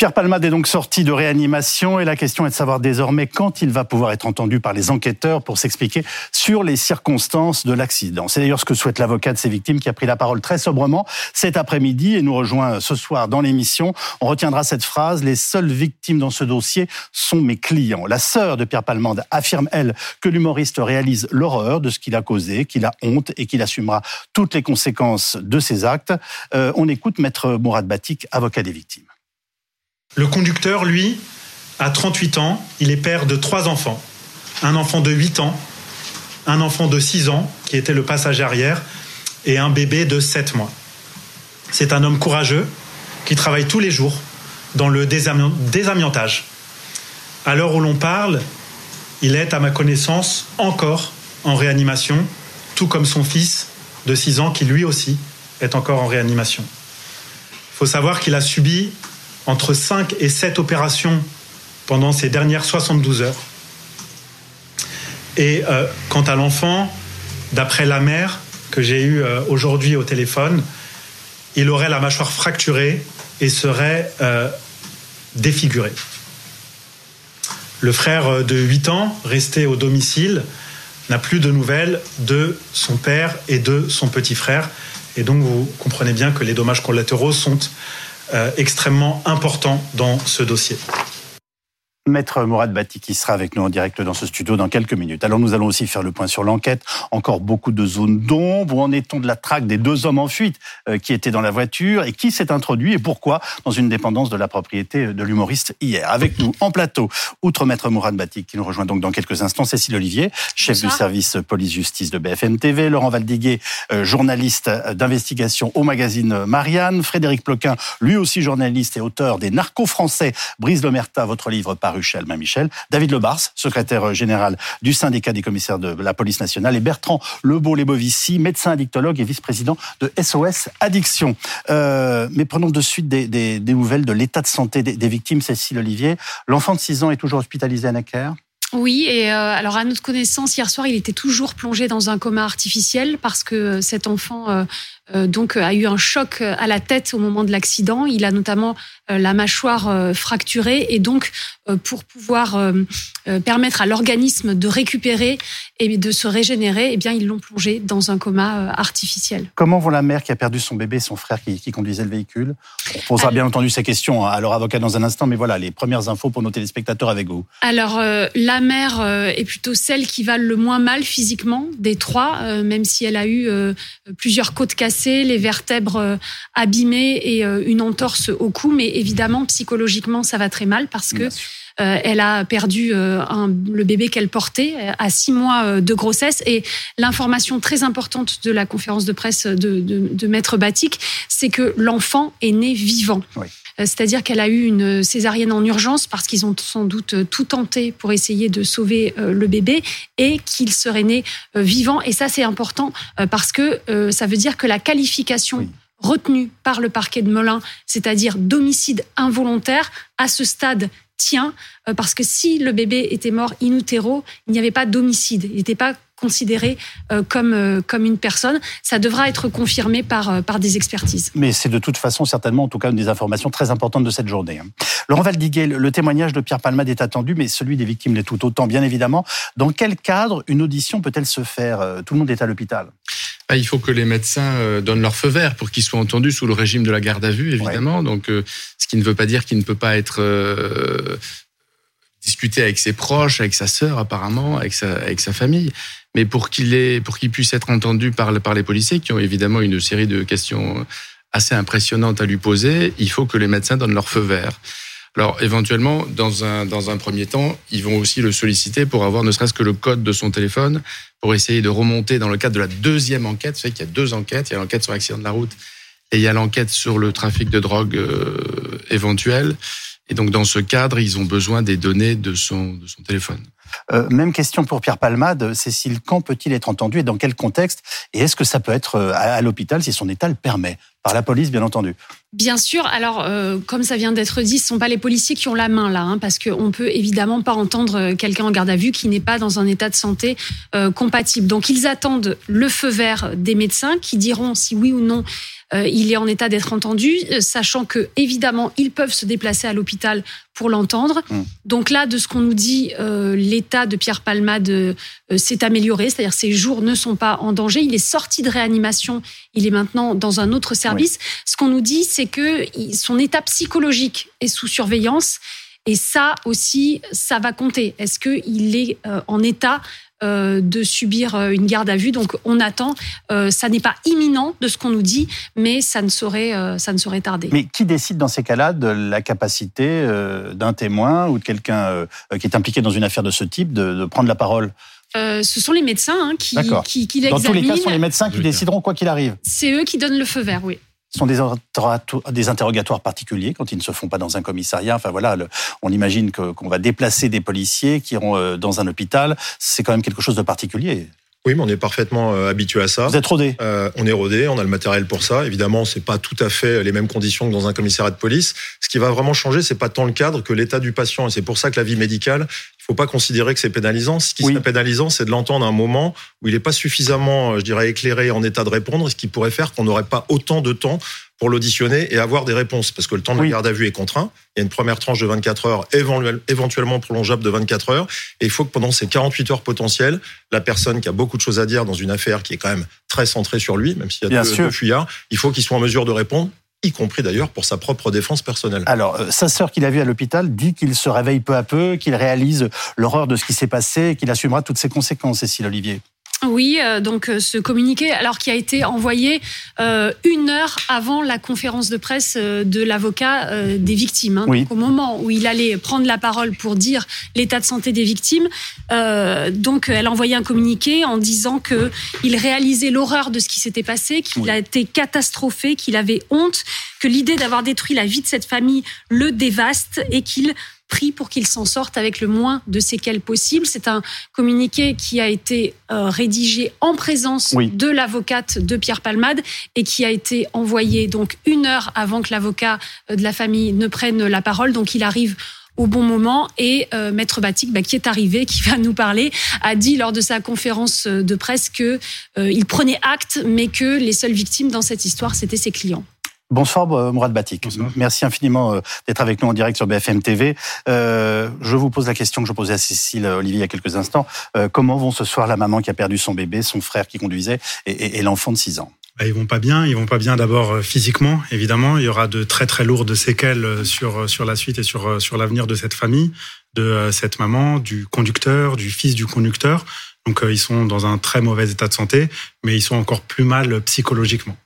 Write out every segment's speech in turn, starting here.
Pierre Palmade est donc sorti de réanimation et la question est de savoir désormais quand il va pouvoir être entendu par les enquêteurs pour s'expliquer sur les circonstances de l'accident. C'est d'ailleurs ce que souhaite l'avocat de ces victimes qui a pris la parole très sobrement cet après-midi et nous rejoint ce soir dans l'émission. On retiendra cette phrase, les seules victimes dans ce dossier sont mes clients. La sœur de Pierre Palmade affirme, elle, que l'humoriste réalise l'horreur de ce qu'il a causé, qu'il a honte et qu'il assumera toutes les conséquences de ses actes. Euh, on écoute maître Mourad Batik, avocat des victimes. Le conducteur, lui, a 38 ans, il est père de trois enfants. Un enfant de 8 ans, un enfant de 6 ans, qui était le passager arrière, et un bébé de 7 mois. C'est un homme courageux qui travaille tous les jours dans le désamiantage. À l'heure où l'on parle, il est, à ma connaissance, encore en réanimation, tout comme son fils de 6 ans qui lui aussi est encore en réanimation. Il faut savoir qu'il a subi entre 5 et 7 opérations pendant ces dernières 72 heures. Et euh, quant à l'enfant, d'après la mère que j'ai eue euh, aujourd'hui au téléphone, il aurait la mâchoire fracturée et serait euh, défiguré. Le frère de 8 ans, resté au domicile, n'a plus de nouvelles de son père et de son petit frère. Et donc vous comprenez bien que les dommages collatéraux sont extrêmement important dans ce dossier. Maître Mourad Bati qui sera avec nous en direct dans ce studio dans quelques minutes. Alors nous allons aussi faire le point sur l'enquête. Encore beaucoup de zones d'ombre. Où en est-on de la traque des deux hommes en fuite euh, qui étaient dans la voiture et qui s'est introduit et pourquoi dans une dépendance de la propriété de l'humoriste hier Avec nous en plateau, outre Maître Mourad Bati qui nous rejoint donc dans quelques instants, Cécile Olivier, chef du service police-justice de BFM TV, Laurent Valdiguet, euh, journaliste d'investigation au magazine Marianne, Frédéric Ploquin, lui aussi journaliste et auteur des Narcos français, Brise Lomerta, votre livre par Ruchel, Michel, David Lebars, secrétaire général du syndicat des commissaires de la police nationale, et Bertrand Lebeau-Lebovici, médecin addictologue et vice-président de SOS Addiction. Euh, mais prenons de suite des, nouvelles de l'état de santé des, victimes, Cécile Olivier. L'enfant de 6 ans est toujours hospitalisé à Necker? Oui, et euh, alors à notre connaissance, hier soir, il était toujours plongé dans un coma artificiel parce que cet enfant euh, donc a eu un choc à la tête au moment de l'accident. Il a notamment la mâchoire fracturée et donc pour pouvoir permettre à l'organisme de récupérer et de se régénérer, eh bien ils l'ont plongé dans un coma artificiel. Comment vont la mère qui a perdu son bébé, son frère qui, qui conduisait le véhicule? On posera bien entendu ces questions à leur avocat dans un instant, mais voilà les premières infos pour nos téléspectateurs avec vous. Alors la mère euh, est plutôt celle qui va le moins mal physiquement des trois, euh, même si elle a eu euh, plusieurs côtes cassées, les vertèbres abîmées et une entorse au cou. Mais évidemment, psychologiquement, ça va très mal parce que elle a perdu le bébé qu'elle portait à six mois de grossesse. Et l'information très importante de la conférence de presse de, de Maître Batik, c'est que l'enfant est né vivant. Oui. Euh, c'est-à-dire qu'elle a eu une césarienne en urgence parce qu'ils ont sans doute tout tenté pour essayer de sauver euh, le bébé et qu'il serait né euh, vivant. Et ça, c'est important parce que ça veut dire que la qualification retenue par le parquet de Melun, c'est-à-dire d'homicide involontaire, à ce stade tient, parce que si le bébé était mort in utero, il n'y avait pas d'homicide, il n'était pas considéré euh, comme, euh, comme une personne. Ça devra être confirmé par, euh, par des expertises. Mais c'est de toute façon certainement, en tout cas, une des informations très importantes de cette journée. Hein. Laurent Valdiguet, le témoignage de Pierre Palmade est attendu, mais celui des victimes l'est tout autant, bien évidemment. Dans quel cadre une audition peut-elle se faire Tout le monde est à l'hôpital. Bah, il faut que les médecins donnent leur feu vert pour qu'ils soient entendus sous le régime de la garde à vue, évidemment. Donc, ce qui ne veut pas dire qu'il ne peut pas être discuté avec ses proches, avec sa sœur apparemment, avec sa, avec sa famille mais pour qu'il pour qu'il puisse être entendu par, par les policiers, qui ont évidemment une série de questions assez impressionnantes à lui poser, il faut que les médecins donnent leur feu vert. Alors, éventuellement, dans un, dans un premier temps, ils vont aussi le solliciter pour avoir ne serait-ce que le code de son téléphone, pour essayer de remonter dans le cadre de la deuxième enquête. Vous savez qu'il y a deux enquêtes. Il y a l'enquête sur l'accident de la route et il y a l'enquête sur le trafic de drogue euh, éventuel. Et donc, dans ce cadre, ils ont besoin des données de son, téléphone. Euh, même question pour Pierre Palmade. Cécile, quand peut-il être entendu et dans quel contexte? Et est-ce que ça peut être euh, à, l'hôpital si son état le permet? Par la police, bien entendu. Bien sûr. Alors, euh, comme ça vient d'être dit, ce ne sont pas les policiers qui ont la main là, hein, parce qu'on peut évidemment pas entendre euh, quelqu'un en garde à vue qui n'est pas dans un état de santé euh, compatible. Donc, ils attendent le feu vert des médecins qui diront si oui ou non euh, il est en état d'être entendu, sachant que évidemment ils peuvent se déplacer à l'hôpital pour l'entendre. Mm. Donc là, de ce qu'on nous dit, l'état de Pierre Palmade s'est amélioré, c'est-à-dire ses jours ne sont pas en danger. Il est sorti de réanimation, il est maintenant dans un autre service. Ce qu'on nous dit, c'est que son état psychologique est sous surveillance. Et ça aussi, ça va compter. Est-ce qu'il est euh, en état euh, de subir euh, une garde à vue? Donc on attend. Ça n'est pas imminent de ce qu'on nous dit, mais ça ne saurait, ça ne tarder. Mais qui décide dans ces cas-là de la capacité d'un témoin ou de quelqu'un qui est impliqué dans une affaire de ce type de prendre la parole? Euh, ce sont les médecins hein, qui, qui, qui Dans tous les cas, ce sont les l'examinent. médecins qui Oui, décideront quoi qu'il arrive. C'est eux qui donnent le feu vert, oui. Ce sont des, des interrogatoires particuliers quand ils ne se font pas dans un commissariat. Enfin voilà, le- on imagine qu'on va déplacer des policiers qui iront euh, dans un hôpital. C'est quand même quelque chose de particulier. Oui, mais on est parfaitement euh, habitué à ça. Vous êtes rodé. Euh, on est rodé, on a le matériel pour ça. Évidemment, c'est pas tout à fait les mêmes conditions que dans un commissariat de police. Ce qui va vraiment changer, c'est pas tant le cadre que l'état du patient. Et c'est pour ça que la vie médicale, il faut pas considérer que c'est pénalisant. Ce qui Oui. serait pénalisant, c'est de l'entendre à un moment où il n'est pas suffisamment, euh, je dirais, éclairé en état de répondre, ce qui pourrait faire qu'on n'aurait pas autant de temps pour l'auditionner et avoir des réponses. Parce que le temps de Oui. la garde à vue est contraint. Il y a une première tranche de 24 heures, éventuel- éventuellement prolongeable de 24 heures. Et il faut que pendant ces 48 heures potentielles, la personne qui a beaucoup de choses à dire dans une affaire qui est quand même très centrée sur lui, même s'il y a deux, deux fuyards, il faut qu'il soit en mesure de répondre, y compris d'ailleurs pour sa propre défense personnelle. Alors, euh, sa sœur qu'il a vue à l'hôpital dit qu'il se réveille peu à peu, qu'il réalise l'horreur de ce qui s'est passé et qu'il assumera toutes ses conséquences, Cécile Olivier. Oui, euh, donc euh, ce communiqué, alors qui a été envoyé euh, une heure avant la conférence de presse euh, de l'avocat euh, des victimes. hein. Oui. Donc, au moment où il allait prendre la parole pour dire l'état de santé des victimes, euh, donc elle a envoyé un communiqué en disant que il réalisait l'horreur de ce qui s'était passé, qu'il Oui. a été catastrophé, qu'il avait honte, que l'idée d'avoir détruit la vie de cette famille le dévaste et qu'il prie pour qu'il s'en sorte avec le moins de séquelles possible. C'est un communiqué qui a été euh, rédigé en présence Oui. de l'avocate de Pierre Palmade et qui a été envoyé donc une heure avant que l'avocat euh, de la famille ne prenne la parole. Donc il arrive au bon moment et euh, Maître Batik, bah, qui est arrivé, qui va nous parler, a dit lors de sa conférence de presse que euh, il prenait acte, mais que les seules victimes dans cette histoire, c'était ses clients. Bonsoir euh, Mourad Batik. Bonsoir. Merci infiniment euh, d'être avec nous en direct sur BFM TV. Euh, je vous pose la question que je posais à Cécile euh, Olivier il y a quelques instants. Euh, comment vont ce soir la maman qui a perdu son bébé, son frère qui conduisait et, et- et l'enfant de 6 ans? Bah, ils vont pas bien. Ils vont pas bien d'abord physiquement, évidemment. Il y aura de très très lourdes séquelles sur sur la suite et sur sur l'avenir de cette famille, de cette maman, du conducteur, du fils du conducteur. Donc ils sont dans un très mauvais état de santé, mais ils sont encore plus mal psychologiquement.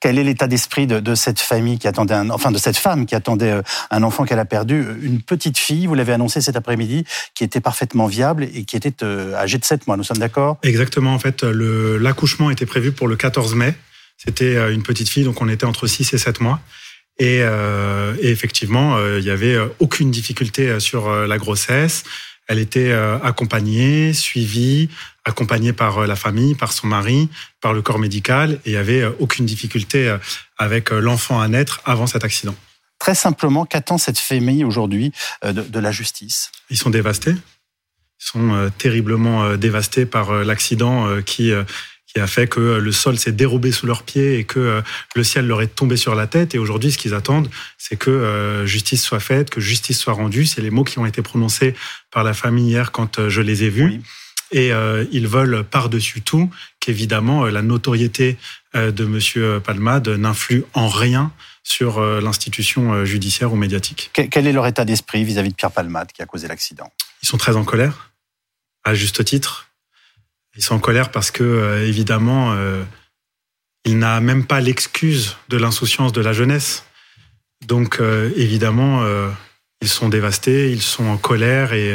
Quel est l'état d'esprit de, cette famille qui attendait, un, enfin de cette femme qui attendait euh, un enfant qu'elle a perdu, une petite fille, vous l'avez annoncé cet après-midi, qui était parfaitement viable et qui était euh, âgée de 7 mois, nous sommes d'accord? Exactement. En fait, l'accouchement était prévu pour le 14 mai. C'était euh, une petite fille, donc on était entre 6 et 7 mois. Et, euh, effectivement, euh, il y avait euh, aucune difficulté euh, sur euh, la grossesse. Elle était euh, accompagnée, suivie, accompagnée par euh, la famille, par son mari, par le corps médical, et il avait euh, aucune difficulté avec l'enfant à naître avant cet accident. Très simplement, qu'attend cette famille aujourd'hui de, de la justice? Ils sont dévastés. Ils sont terriblement dévastés par l'accident qui qui a fait que euh, le sol s'est dérobé sous leurs pieds et que euh, le ciel leur est tombé sur la tête. Et aujourd'hui, ce qu'ils attendent, c'est que euh, justice soit faite, que justice soit rendue. C'est les mots qui ont été prononcés par la famille hier quand je les ai vus. Oui. Et euh, ils veulent par-dessus tout qu'évidemment la notoriété de Monsieur Palmade n'influe en rien sur l'institution judiciaire ou médiatique. Que- Quel est leur état d'esprit vis-à-vis de Pierre Palmade qui a causé l'accident? Ils sont très en colère, à juste titre. Ils sont en colère parce que, euh, évidemment, euh, il n'a même pas l'excuse de l'insouciance de la jeunesse. Donc, euh, évidemment, ils sont dévastés, ils sont en colère et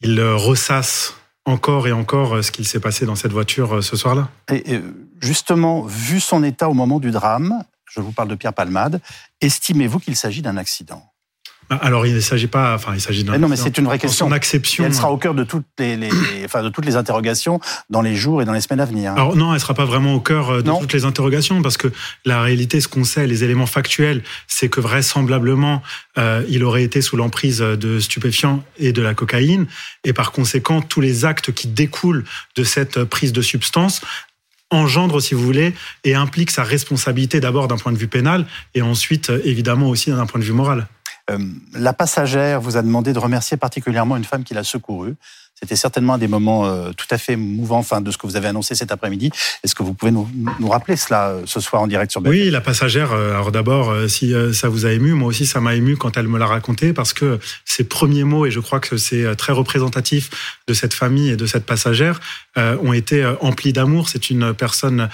ils ressassent encore et encore ce qu'il s'est passé dans cette voiture ce soir-là. Et, justement, vu son état au moment du drame, je vous parle de Pierre Palmade, estimez-vous qu'il s'agit d'un accident? Alors, il ne s'agit pas, enfin, il s'agit d'un. Non, mais c'est une vraie question. Son acception. Et elle sera au cœur de toutes les, les, enfin, de toutes les interrogations dans les jours et dans les semaines à venir. Alors non, elle sera pas vraiment au cœur euh, de Non. toutes les interrogations parce que la réalité, ce qu'on sait, les éléments factuels, c'est que vraisemblablement, euh, il aurait été sous l'emprise de stupéfiants et de la cocaïne, et par conséquent, tous les actes qui découlent de cette prise de substance engendrent, si vous voulez, et impliquent sa responsabilité d'abord d'un point de vue pénal et ensuite, euh, évidemment, aussi d'un point de vue moral. Euh, la passagère vous a demandé de remercier particulièrement une femme qui l'a secourue. C'était certainement un des moments euh, tout à fait mouvants enfin, de ce que vous avez annoncé cet après-midi. Est-ce que vous pouvez nous, rappeler cela euh, ce soir en direct sur BFM Oui, la passagère. Alors d'abord, si ça vous a ému, moi aussi ça m'a ému quand elle me l'a raconté parce que ses premiers mots, et je crois que c'est très représentatif de cette famille et de cette passagère, ont été emplis d'amour. C'est une personne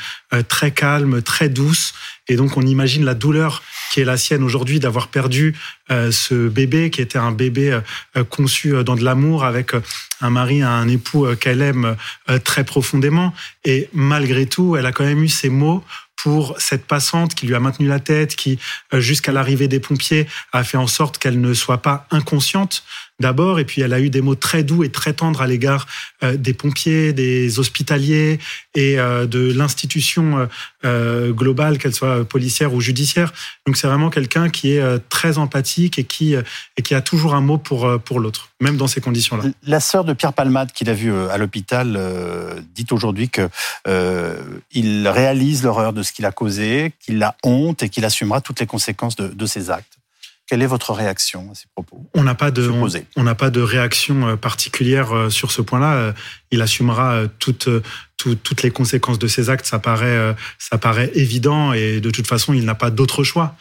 très calme, très douce, et donc on imagine la douleur qui est la sienne aujourd'hui d'avoir perdu euh, ce bébé qui était un bébé euh, euh, conçu dans de l'amour avec un mari, un époux qu'elle aime très profondément. Et malgré tout, elle a quand même eu ces mots pour cette passante qui lui a maintenu la tête, qui, euh, jusqu'à l'arrivée des pompiers, a fait en sorte qu'elle ne soit pas inconsciente d'abord, et puis elle a eu des mots très doux et très tendres à l'égard euh, des pompiers, des hospitaliers et euh, de l'institution globale, qu'elle soit policière ou judiciaire. Donc c'est vraiment quelqu'un qui est très empathique et qui, et qui a toujours un mot pour, pour l'autre, même dans ces conditions-là. La sœur de Pierre Palmade, qu'il a vu à l'hôpital, dit aujourd'hui que euh, il réalise l'horreur de ce qu'il a causé, qu'il a honte et qu'il assumera toutes les conséquences de, de ses actes. Quelle est votre réaction à ces propos On n'a pas de, on, Supposé. on n'a pas de réaction euh, particulière euh, sur ce point-là. Euh, Il assumera toutes, tout- toutes les conséquences de ses actes. Ça paraît, ça paraît évident et de toute façon, il n'a pas d'autre choix.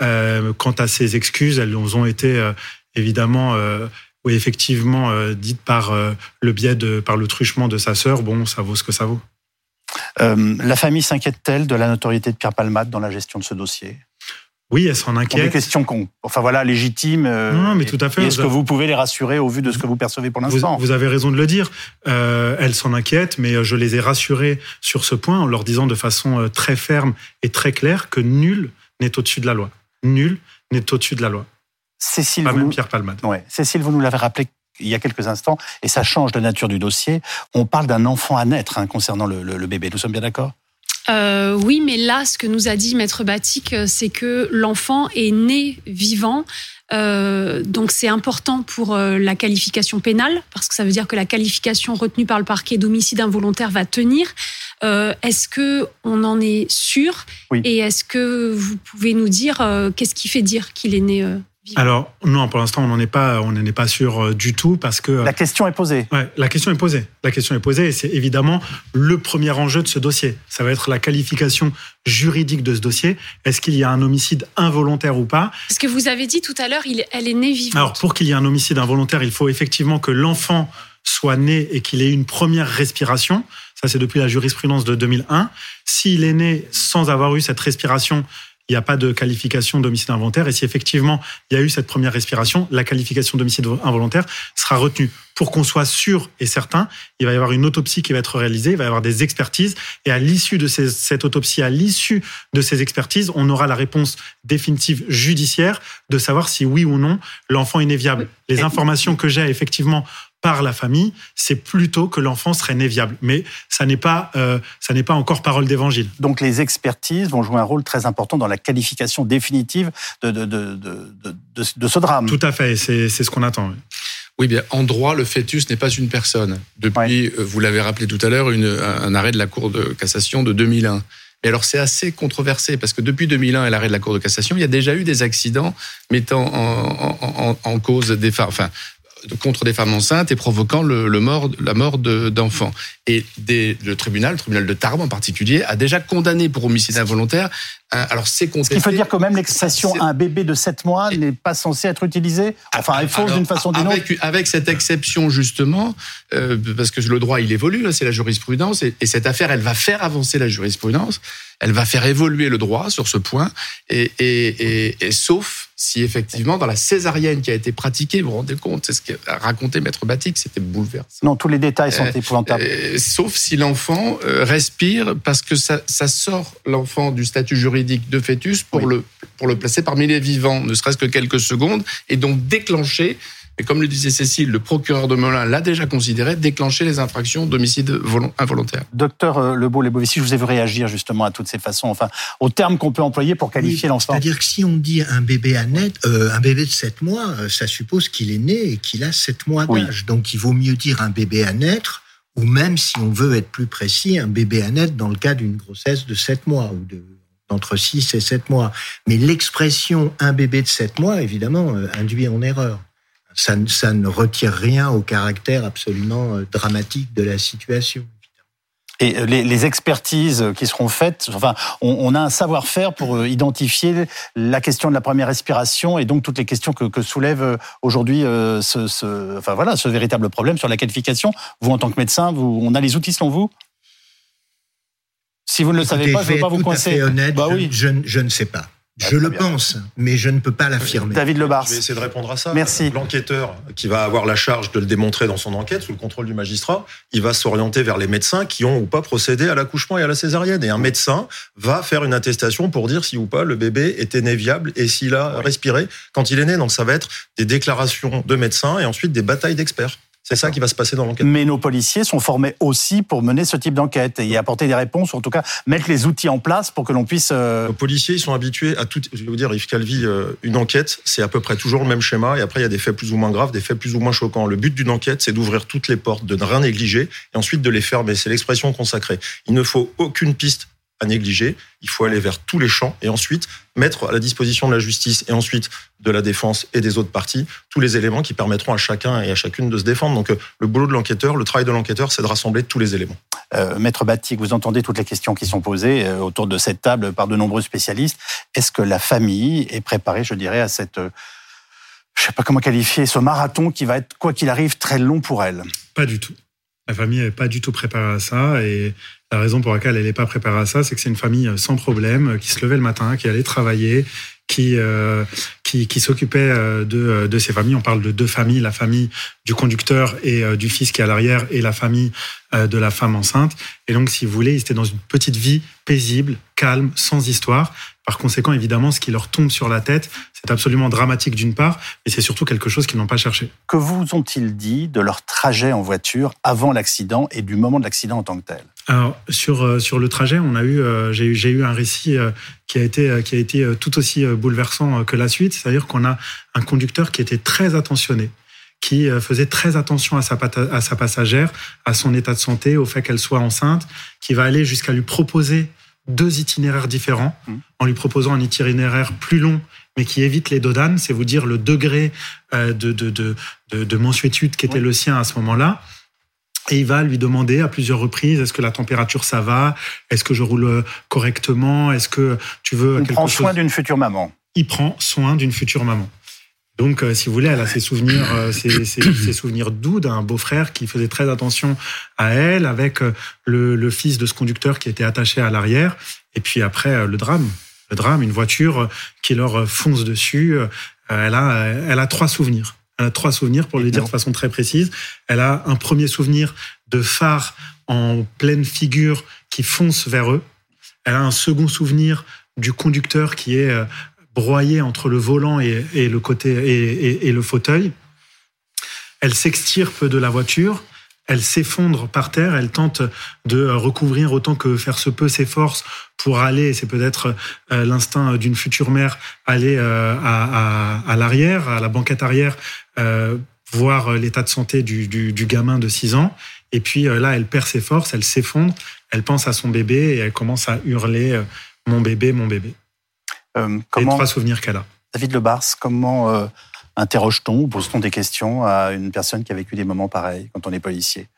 Euh, quant à ses excuses, elles ont été euh, évidemment, euh, oui, effectivement, dites par le biais de, par le truchement de sa sœur. Bon, ça vaut ce que ça vaut. Euh, La famille s'inquiète-t-elle de la notoriété de Pierre Palmade dans la gestion de ce dossier? Oui, elle s'en Pour des inquiète. questions qu'on, enfin voilà, légitimes. euh, Non, mais tout à fait. Est-ce que vous pouvez les rassurer au vu de ce que vous percevez pour l'instant? vous avez raison de le dire. Euh, elles s'en inquiètent, mais je les ai rassurées sur ce point en leur disant de façon très ferme et très claire que nul n'est au-dessus de la loi. Nul n'est au-dessus de la loi. Cécile, Pas vous même nous- Pierre Palmade. Ouais. Cécile, vous nous l'avez rappelé il y a quelques instants, et ça change de nature du dossier. On parle d'un enfant à naître hein, concernant le, le- le bébé. Nous sommes bien d'accord? Euh, oui, mais là, ce que nous a dit Maître Batik, euh, c'est que l'enfant est né vivant. Euh, donc c'est important pour euh, la qualification pénale, parce que ça veut dire que la qualification retenue par le parquet d'homicide involontaire va tenir. Est-ce que on en est sûr? Oui. Et est-ce que vous pouvez nous dire qu'est-ce qui fait dire qu'il est né Alors non, pour l'instant, on n'en est pas, on n'en est pas sûr euh, du tout parce que La question est posée. Ouais, la question est posée. La question est posée et c'est évidemment le premier enjeu de ce dossier. Ça va être la qualification juridique de ce dossier. Est-ce qu'il y a un homicide involontaire ou pas? Parce que vous avez dit tout à l'heure, il- elle est née vivante. Alors, pour qu'il y ait un homicide involontaire, il faut effectivement que l'enfant soit né et qu'il ait une première respiration. Ça, c'est depuis la jurisprudence de 2001. S'il est né sans avoir eu cette respiration, il n'y a pas de qualification d'homicide involontaire. Et si effectivement il y a eu cette première respiration, la qualification d'homicide involontaire sera retenue. Pour qu'on soit sûr et certain, il va y avoir une autopsie qui va être réalisée, il va y avoir des expertises. Et à l'issue de ces- cette autopsie, à l'issue de ces expertises, on aura la réponse définitive judiciaire de savoir si oui ou non l'enfant est né viable. Les informations que j'ai effectivement par la famille, c'est plutôt que l'enfant serait né viable. Mais ça n'est pas, euh, ça n'est pas encore parole d'évangile. Donc les expertises vont jouer un rôle très important dans la qualification définitive de, de, de, de, de- de- de ce drame. Tout à fait, c'est c'est ce qu'on attend. oui. Oui, bien, en droit, le fœtus n'est pas une personne. Depuis, euh, vous l'avez rappelé tout à l'heure, une- un un arrêt de la Cour de cassation de 2001. Mais alors, c'est assez controversé parce que depuis 2001 et l'arrêt de la Cour de cassation, il y a déjà eu des accidents mettant en, en- en- en cause des femmes, enfin, contre des femmes enceintes et provoquant le, le mort, la mort de- d'enfants. Et des- le tribunal, le tribunal de Tarbes en particulier, a déjà condamné pour homicide involontaire. un- alors, c'est Ce contesté. qui veut dire que même l'expression C'est- un bébé de 7 mois n'est pas censée être utilisée Enfin, elle fausse d'une façon ou d'une autre avec, cette exception justement, euh, parce que le droit il évolue, là, c'est la jurisprudence, et, et cette affaire elle va faire avancer la jurisprudence, elle va faire évoluer le droit sur ce point, et, et, et, et sauf si effectivement, dans la césarienne qui a été pratiquée, vous vous rendez compte, c'est ce qu'a raconté Maître Batik, c'était bouleversant. Non, tous les détails sont épouvantables. sauf si l'enfant respire, parce que ça, ça sort l'enfant du statut juridique de fœtus pour, le, pour le placer parmi les vivants, ne serait-ce que quelques secondes, et donc déclencher et comme le disait Cécile, le procureur de Melun l'a déjà considéré, déclencher les infractions d'homicide involontaire. Docteur euh, Lebeau-Lebovici, je vous ai vu réagir justement à toutes ces façons, enfin, aux termes qu'on peut employer pour qualifier l'enfant. C'est-à-dire que si on dit un bébé à net, euh, un bébé de 7 mois, euh, ça suppose qu'il est né et qu'il a 7 mois d'âge. Donc il vaut mieux dire un bébé à naître, ou même si on veut être plus précis, un bébé à naître dans le cas d'une grossesse de 7 mois ou de entre 6 et 7 mois. Mais l'expression un bébé de 7 mois, évidemment, induit en erreur ça, ça, ne retire rien au caractère absolument euh, dramatique de la situation. Et euh, les, les, expertises qui seront faites, enfin, on, on a un savoir-faire pour euh, identifier la question de la première respiration et donc toutes les questions que, que soulève aujourd'hui ce, ce, enfin voilà, ce véritable problème sur la qualification. Vous, en tant que médecin, vous, on a les outils selon vous? Si vous ne le savez pas, je ne veux pas vous coincer. honnête, bah oui. je, je ne sais pas. Bah, je le pense, mais je ne peux pas l'affirmer. David Lebars. Je vais essayer de répondre à ça. Merci. L'enquêteur qui va avoir la charge de le démontrer dans son enquête, sous le contrôle du magistrat, il va s'orienter vers les médecins qui ont ou pas procédé à l'accouchement et à la césarienne. Et un médecin va faire une attestation pour dire si ou pas le bébé était né viable et s'il a respiré quand il est né. Donc ça va être des déclarations de médecins et ensuite des batailles d'experts. C'est ça qui va se passer dans l'enquête. Mais nos policiers sont formés aussi pour mener ce type d'enquête et apporter des réponses, ou en tout cas mettre les outils en place pour que l'on puisse. Euh, nos policiers, ils sont habitués à tout. Je vais vous dire, Yves Calvi, euh, une enquête, c'est à peu près toujours le même schéma. Et après, il y a des faits plus ou moins graves, des faits plus ou moins choquants. Le but d'une enquête, c'est d'ouvrir toutes les portes, de ne rien négliger et ensuite de les fermer. C'est l'expression consacrée. Il ne faut aucune piste à négliger. Il faut aller vers tous les champs et ensuite mettre à la disposition de la justice et ensuite de la défense et des autres parties tous les éléments qui permettront à chacun et à chacune de se défendre. Donc euh, le boulot de l'enquêteur, le travail de l'enquêteur, c'est de rassembler tous les éléments. Euh, Maître Batik, vous entendez toutes les questions qui sont posées euh, autour de cette table par de nombreux spécialistes. Est-ce que la famille est préparée, je dirais, à cette, je ne sais pas comment qualifier, ce marathon qui va être, quoi qu'il arrive, très long pour elle? Pas du tout. La famille n'est pas du tout préparée à ça et la raison pour laquelle elle n'est pas préparée à ça, c'est que c'est une famille sans problème, qui se levait le matin, qui allait travailler, qui euh, qui, qui s'occupait euh, de, de ces familles. On parle de deux familles, la famille du conducteur et euh, du fils qui est à l'arrière et la famille de la femme enceinte. Et donc, si vous voulez, ils étaient dans une petite vie paisible, calme, sans histoire. Par conséquent, évidemment, ce qui leur tombe sur la tête, c'est absolument dramatique d'une part, mais c'est surtout quelque chose qu'ils n'ont pas cherché. Que vous ont-ils dit de leur trajet en voiture avant l'accident et du moment de l'accident en tant que tel? Alors sur euh, sur le trajet, on a eu euh, j'ai eu j'ai eu un récit euh, qui a été qui a été tout aussi bouleversant que la suite, c'est-à-dire qu'on a un conducteur qui était très attentionné, qui faisait très attention à sa à sa passagère, à son état de santé, au fait qu'elle soit enceinte, qui va aller jusqu'à lui proposer deux itinéraires différents, mmh. en lui proposant un itinéraire plus long, mais qui évite les dodanes, c'est vous dire le degré de de de de, de mansuétude qui était le sien à ce moment-là. Et il va lui demander à plusieurs reprises est-ce que la température ça va? Est-ce que je roule euh, correctement? Est-ce que tu veux Il prend soin d'une future maman. Il prend soin d'une future maman. Donc, euh, si vous voulez, elle a ses souvenirs, euh, ses, ses, souvenirs doux d'un beau-frère qui faisait très attention à elle, avec le, le, fils de ce conducteur qui était attaché à l'arrière. Et puis après, le drame. Le drame, une voiture qui leur fonce dessus. Elle a, elle a trois souvenirs. Elle a trois souvenirs, pour le dire de façon très précise. Elle a un premier souvenir de phare en pleine figure qui fonce vers eux. Elle a un second souvenir du conducteur qui est euh, broyé entre le volant et, le côté et, et, le fauteuil. Elle s'extirpe de la voiture elle s'effondre par terre, elle tente de recouvrir autant que faire se peut ses forces pour aller, c'est peut-être euh, l'instinct d'une future mère, aller euh, à, l'arrière, à la banquette arrière, euh, voir l'état de santé du, gamin de 6 ans. Et puis là, elle perd ses forces, elle s'effondre, elle pense à son bébé et elle commence à hurler mon bébé, mon bébé. comment... Les trois souvenirs qu'elle a. David Lebars, comment interroge-t-on ou pose-t-on des questions à une personne qui a vécu des moments pareils quand on est policier?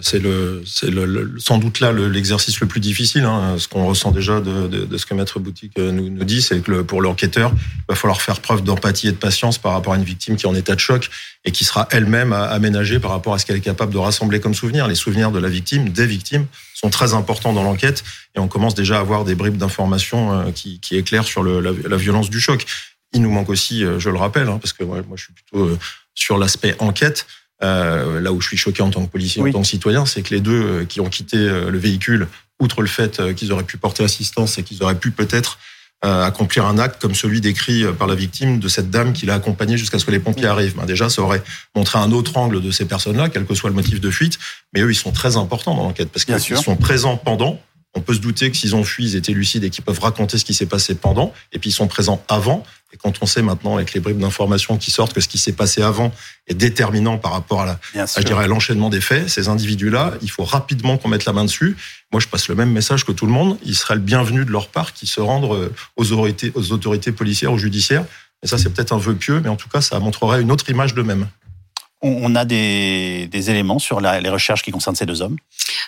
C'est le, c'est le, sans doute là l'exercice le, plus difficile. Hein. Ce qu'on ressent déjà de, de, de, ce que Maître Boutique euh, nous, nous dit, c'est que pour l'enquêteur, il va falloir faire preuve d'empathie et de patience par rapport à une victime qui est en état de choc et qui sera elle-même aménagée par rapport à ce qu'elle est capable de rassembler comme souvenir. Les souvenirs de la victime, des victimes, sont très importants dans l'enquête et on commence déjà à avoir des bribes d'informations euh, qui, qui éclairent sur le, la, la violence du choc Il nous manque aussi, je le rappelle, hein, parce que moi je suis plutôt sur l'aspect enquête. Euh, là où je suis choqué en tant que policier, en tant que citoyen, c'est que les deux qui ont quitté le véhicule, outre le fait qu'ils auraient pu porter assistance et qu'ils auraient pu peut-être euh, accomplir un acte comme celui décrit par la victime de cette dame qui l'a accompagné jusqu'à ce que les pompiers arrivent. Ben déjà, ça aurait montré un autre angle de ces personnes-là, quel que soit le motif de fuite. Mais eux, ils sont très importants dans l'enquête parce qu'ils sont présents pendant. On peut se douter que s'ils ont fui, ils étaient lucides et qu'ils peuvent raconter ce qui s'est passé pendant. Et puis ils sont présents avant. Et quand on sait maintenant, avec les bribes d'informations qui sortent, que ce qui s'est passé avant est déterminant par rapport à, la, je dirais, l'enchaînement des faits, ces individus-là, il faut rapidement qu'on mette la main dessus. Moi, je passe le même message que tout le monde. Il serait le bienvenu de leur part qui se rendent euh, aux autorités, aux autorités policières, ou judiciaires. Et ça, c'est peut-être un vœu pieux, mais en tout cas, ça montrerait une autre image d'eux-mêmes on a des, éléments sur les recherches qui concernent ces deux hommes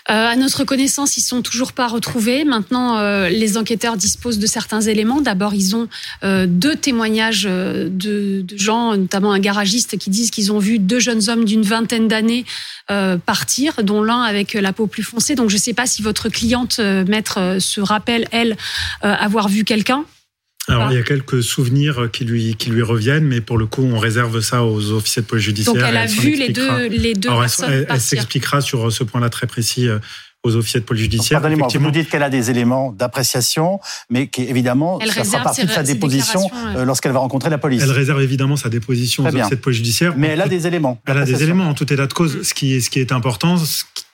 euh, À notre connaissance, ils sont toujours pas retrouvés. Maintenant, euh, les enquêteurs disposent de certains éléments. D'abord, ils ont euh, deux témoignages de, gens, notamment un garagiste, qui disent qu'ils ont vu deux jeunes hommes d'une vingtaine d'années partir, dont l'un avec la peau plus foncée. Donc, je ne sais pas si votre cliente, maître, se rappelle, elle, avoir vu quelqu'un. Alors, il y a quelques souvenirs qui lui, qui lui reviennent, mais pour le coup, on réserve ça aux officiers de police judiciaire. Donc, elle a vu les deux, les deux personnes Elle, s'expliquera sur ce point-là très précis euh, aux officiers de police judiciaire. Pardonnez-moi, vous nous dites qu'elle a des éléments d'appréciation, mais qu'évidemment, ça fera partie de sa déposition euh, lorsqu'elle va rencontrer la police. Elle réserve évidemment sa déposition aux officiers de police judiciaire. Mais elle a des éléments. Elle a des éléments en tout état de cause. Ce qui est, ce qui est important,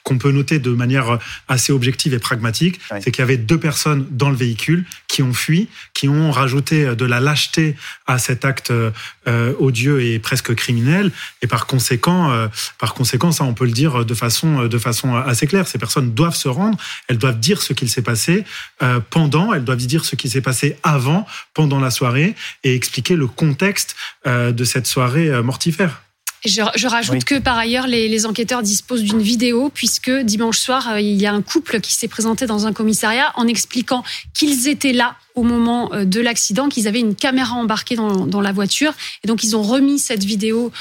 qu'on peut noter de manière assez objective et pragmatique, c'est qu'il y avait deux personnes dans le véhicule qui ont fui, qui ont rajouté de la lâcheté à cet acte euh, odieux et presque criminel. Et par conséquent, euh, par conséquent, ça, on peut le dire de façon, de façon assez claire. Ces personnes doivent se rendre, elles doivent dire ce qu'il s'est passé euh, pendant, elles doivent dire ce qui s'est passé avant, pendant la soirée, et expliquer le contexte de cette soirée mortifère. Je, rajoute que par ailleurs, les, enquêteurs disposent d'une vidéo puisque dimanche soir, euh, il y a un couple qui s'est présenté dans un commissariat en expliquant qu'ils étaient là au moment euh, de l'accident, qu'ils avaient une caméra embarquée dans, la voiture. Et donc, ils ont remis cette vidéo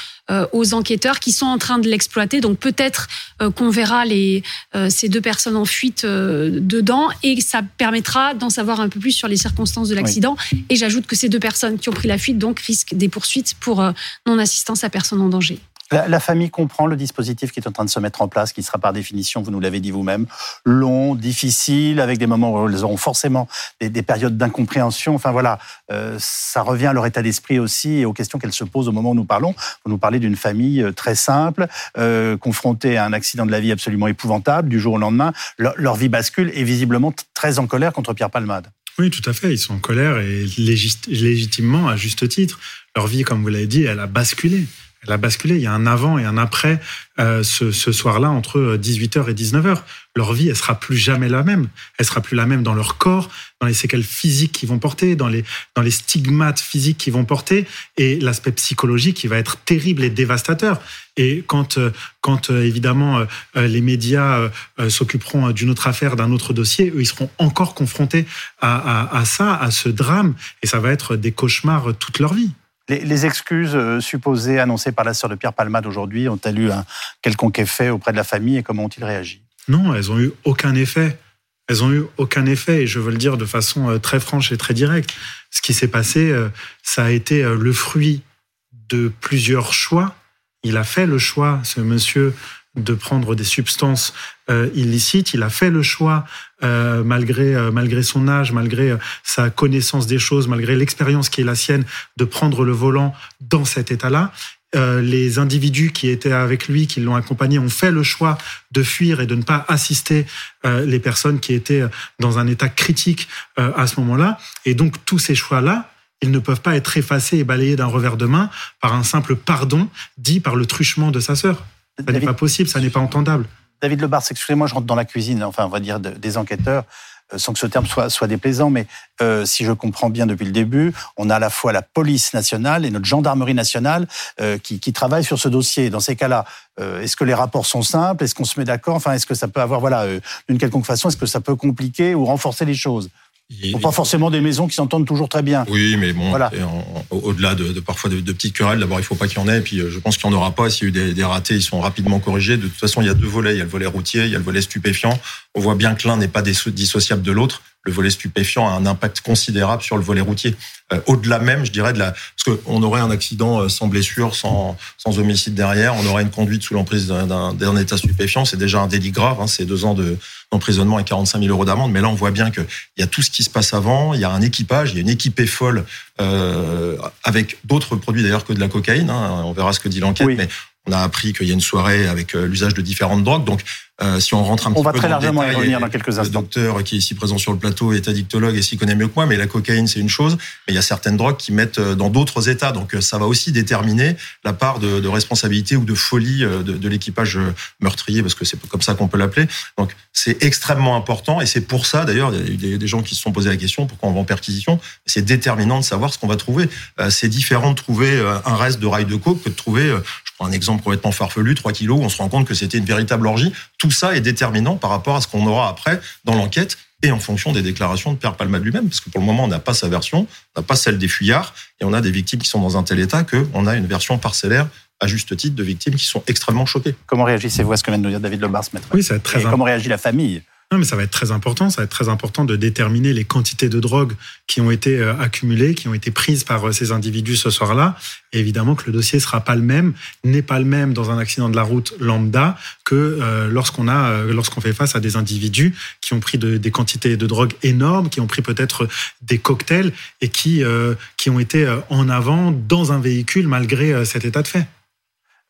aux enquêteurs qui sont en train de l'exploiter. Donc, peut-être qu'on verra les, ces deux personnes en fuite dedans et ça permettra d'en savoir un peu plus sur les circonstances de l'accident. Et j'ajoute que ces deux personnes qui ont pris la fuite donc risquent des poursuites pour non-assistance à personne en danger. La, famille comprend le dispositif qui est en train de se mettre en place, qui sera par définition, vous nous l'avez dit vous-même, long, difficile, avec des moments où elles auront forcément des, périodes d'incompréhension. Enfin voilà, euh, ça revient à leur état d'esprit aussi et aux questions qu'elles se posent au moment où nous parlons. Vous nous parlez d'une famille euh, très simple, euh, confrontée à un accident de la vie absolument épouvantable, du jour au lendemain. Leur, vie bascule et visiblement très en colère contre Pierre Palmade. Oui, tout à fait. Ils sont en colère et légitimement, à juste titre. Leur vie, comme vous l'avez dit, elle a basculé elle a basculé. Il y a un avant et un après euh, ce, soir-là entre 18h euh, et 19h. Leur vie, elle sera plus jamais la même. Elle sera plus la même dans leur corps, dans les séquelles physiques qu'ils vont porter, dans les, stigmates physiques qu'ils vont porter et l'aspect psychologique qui va être terrible et dévastateur. Et quand, euh, quand évidemment les médias s'occuperont d'une autre affaire, d'un autre dossier, eux, ils seront encore confrontés à ça, à ce drame, et ça va être des cauchemars toute leur vie. Les, excuses euh, supposées annoncées par la sœur de Pierre Palmade aujourd'hui ont-elles eu un quelconque effet auprès de la famille et comment ont-ils réagi? Non, elles ont eu aucun effet. Elles ont eu aucun effet et je veux le dire de façon euh, très franche et très directe. Ce qui s'est passé, euh, ça a été le fruit de plusieurs choix. Il a fait le choix, ce monsieur, de prendre des substances euh, illicites. Il a fait le choix, euh, malgré euh, malgré son âge, malgré sa connaissance des choses, malgré l'expérience qui est la sienne, de prendre le volant dans cet état-là. les individus qui étaient avec lui, qui l'ont accompagné, ont fait le choix de fuir et de ne pas assister les personnes qui étaient dans un état critique à ce moment-là. Et donc tous ces choix-là, ils ne peuvent pas être effacés et balayés d'un revers de main par un simple pardon dit par le truchement de sa sœur. Ça n'est pas possible, ça n'est pas entendable. David Lebar, excusez-moi, je rentre dans la cuisine, enfin, on va dire des enquêteurs, euh, sans que ce terme soit, soit déplaisant, mais euh, si je comprends bien depuis le début, on a à la fois la police nationale et notre gendarmerie nationale euh, qui, qui travaillent sur ce dossier. Dans ces cas-là, est-ce que les rapports sont simples? Est-ce qu'on se met d'accord? Enfin, est-ce que ça peut avoir, voilà, d'une quelconque façon, est-ce que ça peut compliquer ou renforcer les choses? Pas forcément des maisons qui s'entendent toujours très bien. Oui, mais bon, voilà. au-delà de, parfois de, petites querelles, d'abord il faut pas qu'il y en ait, puis euh, je pense qu'il n'y en aura pas. S'il y a eu des, ratés, ils sont rapidement corrigés. De toute façon, il y a deux volets. Il y a le volet routier, il y a le volet stupéfiant. On voit bien que l'un n'est pas dissociable de l'autre. Le volet stupéfiant a un impact considérable sur le volet routier. Euh, au-delà même, je dirais, de la, parce qu'on aurait un accident euh, sans blessure, sans, sans homicide derrière, on aurait une conduite sous l'emprise d'un état stupéfiant, c'est déjà un délit grave, hein, c'est deux ans d'emprisonnement et 45 000 euros d'amende. Mais là, on voit bien qu'il y a tout ce qui se passe avant, il y a un équipage, il y a une équipée folle euh, avec d'autres produits d'ailleurs que de la cocaïne. Hein, on verra ce que dit l'enquête, mais on a appris qu'il y a une soirée avec l'usage de différentes drogues. Donc, euh, si on rentre un petit on peu va très dans largement le y détail, revenir dans quelques le instants. docteur qui est ici présent sur le plateau est addictologue et s'y connaît mieux que moi, mais la cocaïne c'est une chose, mais il y a certaines drogues qui mettent euh, dans d'autres états, donc euh, ça va aussi déterminer la part de, de responsabilité ou de folie de, de l'équipage meurtrier, parce que c'est comme ça qu'on peut l'appeler. Donc c'est extrêmement important et c'est pour ça d'ailleurs, il y a eu des, des gens qui se sont posé la question pourquoi on va en perquisition? C'est déterminant de savoir ce qu'on va trouver. Euh, C'est différent de trouver un reste de rail de coke que de trouver, je prends un exemple complètement farfelu, 3 kilos, où on se rend compte que c'était une véritable orgie. Tout ça est déterminant par rapport à ce qu'on aura après dans l'enquête et en fonction des déclarations de Pierre Palmade lui-même, parce que pour le moment, on n'a pas sa version, on n'a pas celle des fuyards, et on a des victimes qui sont dans un tel état qu'on a une version parcellaire, à juste titre, de victimes qui sont extrêmement choquées. Comment réagissez-vous à ce que vient de nous dire David Lebars, maître Oui, ça va être très Et comment réagit la famille Non, mais ça va être très important. Ça va être très important de déterminer les quantités de drogue qui ont été euh, accumulées, qui ont été prises par euh, ces individus ce soir-là. Et évidemment que le dossier sera pas le même, n'est pas le même dans un accident de la route lambda que euh, lorsqu'on a, lorsqu'on fait face à des individus qui ont pris de- des quantités de drogue énormes, qui ont pris peut-être des cocktails et qui, euh, qui ont été en avant dans un véhicule malgré cet état de fait.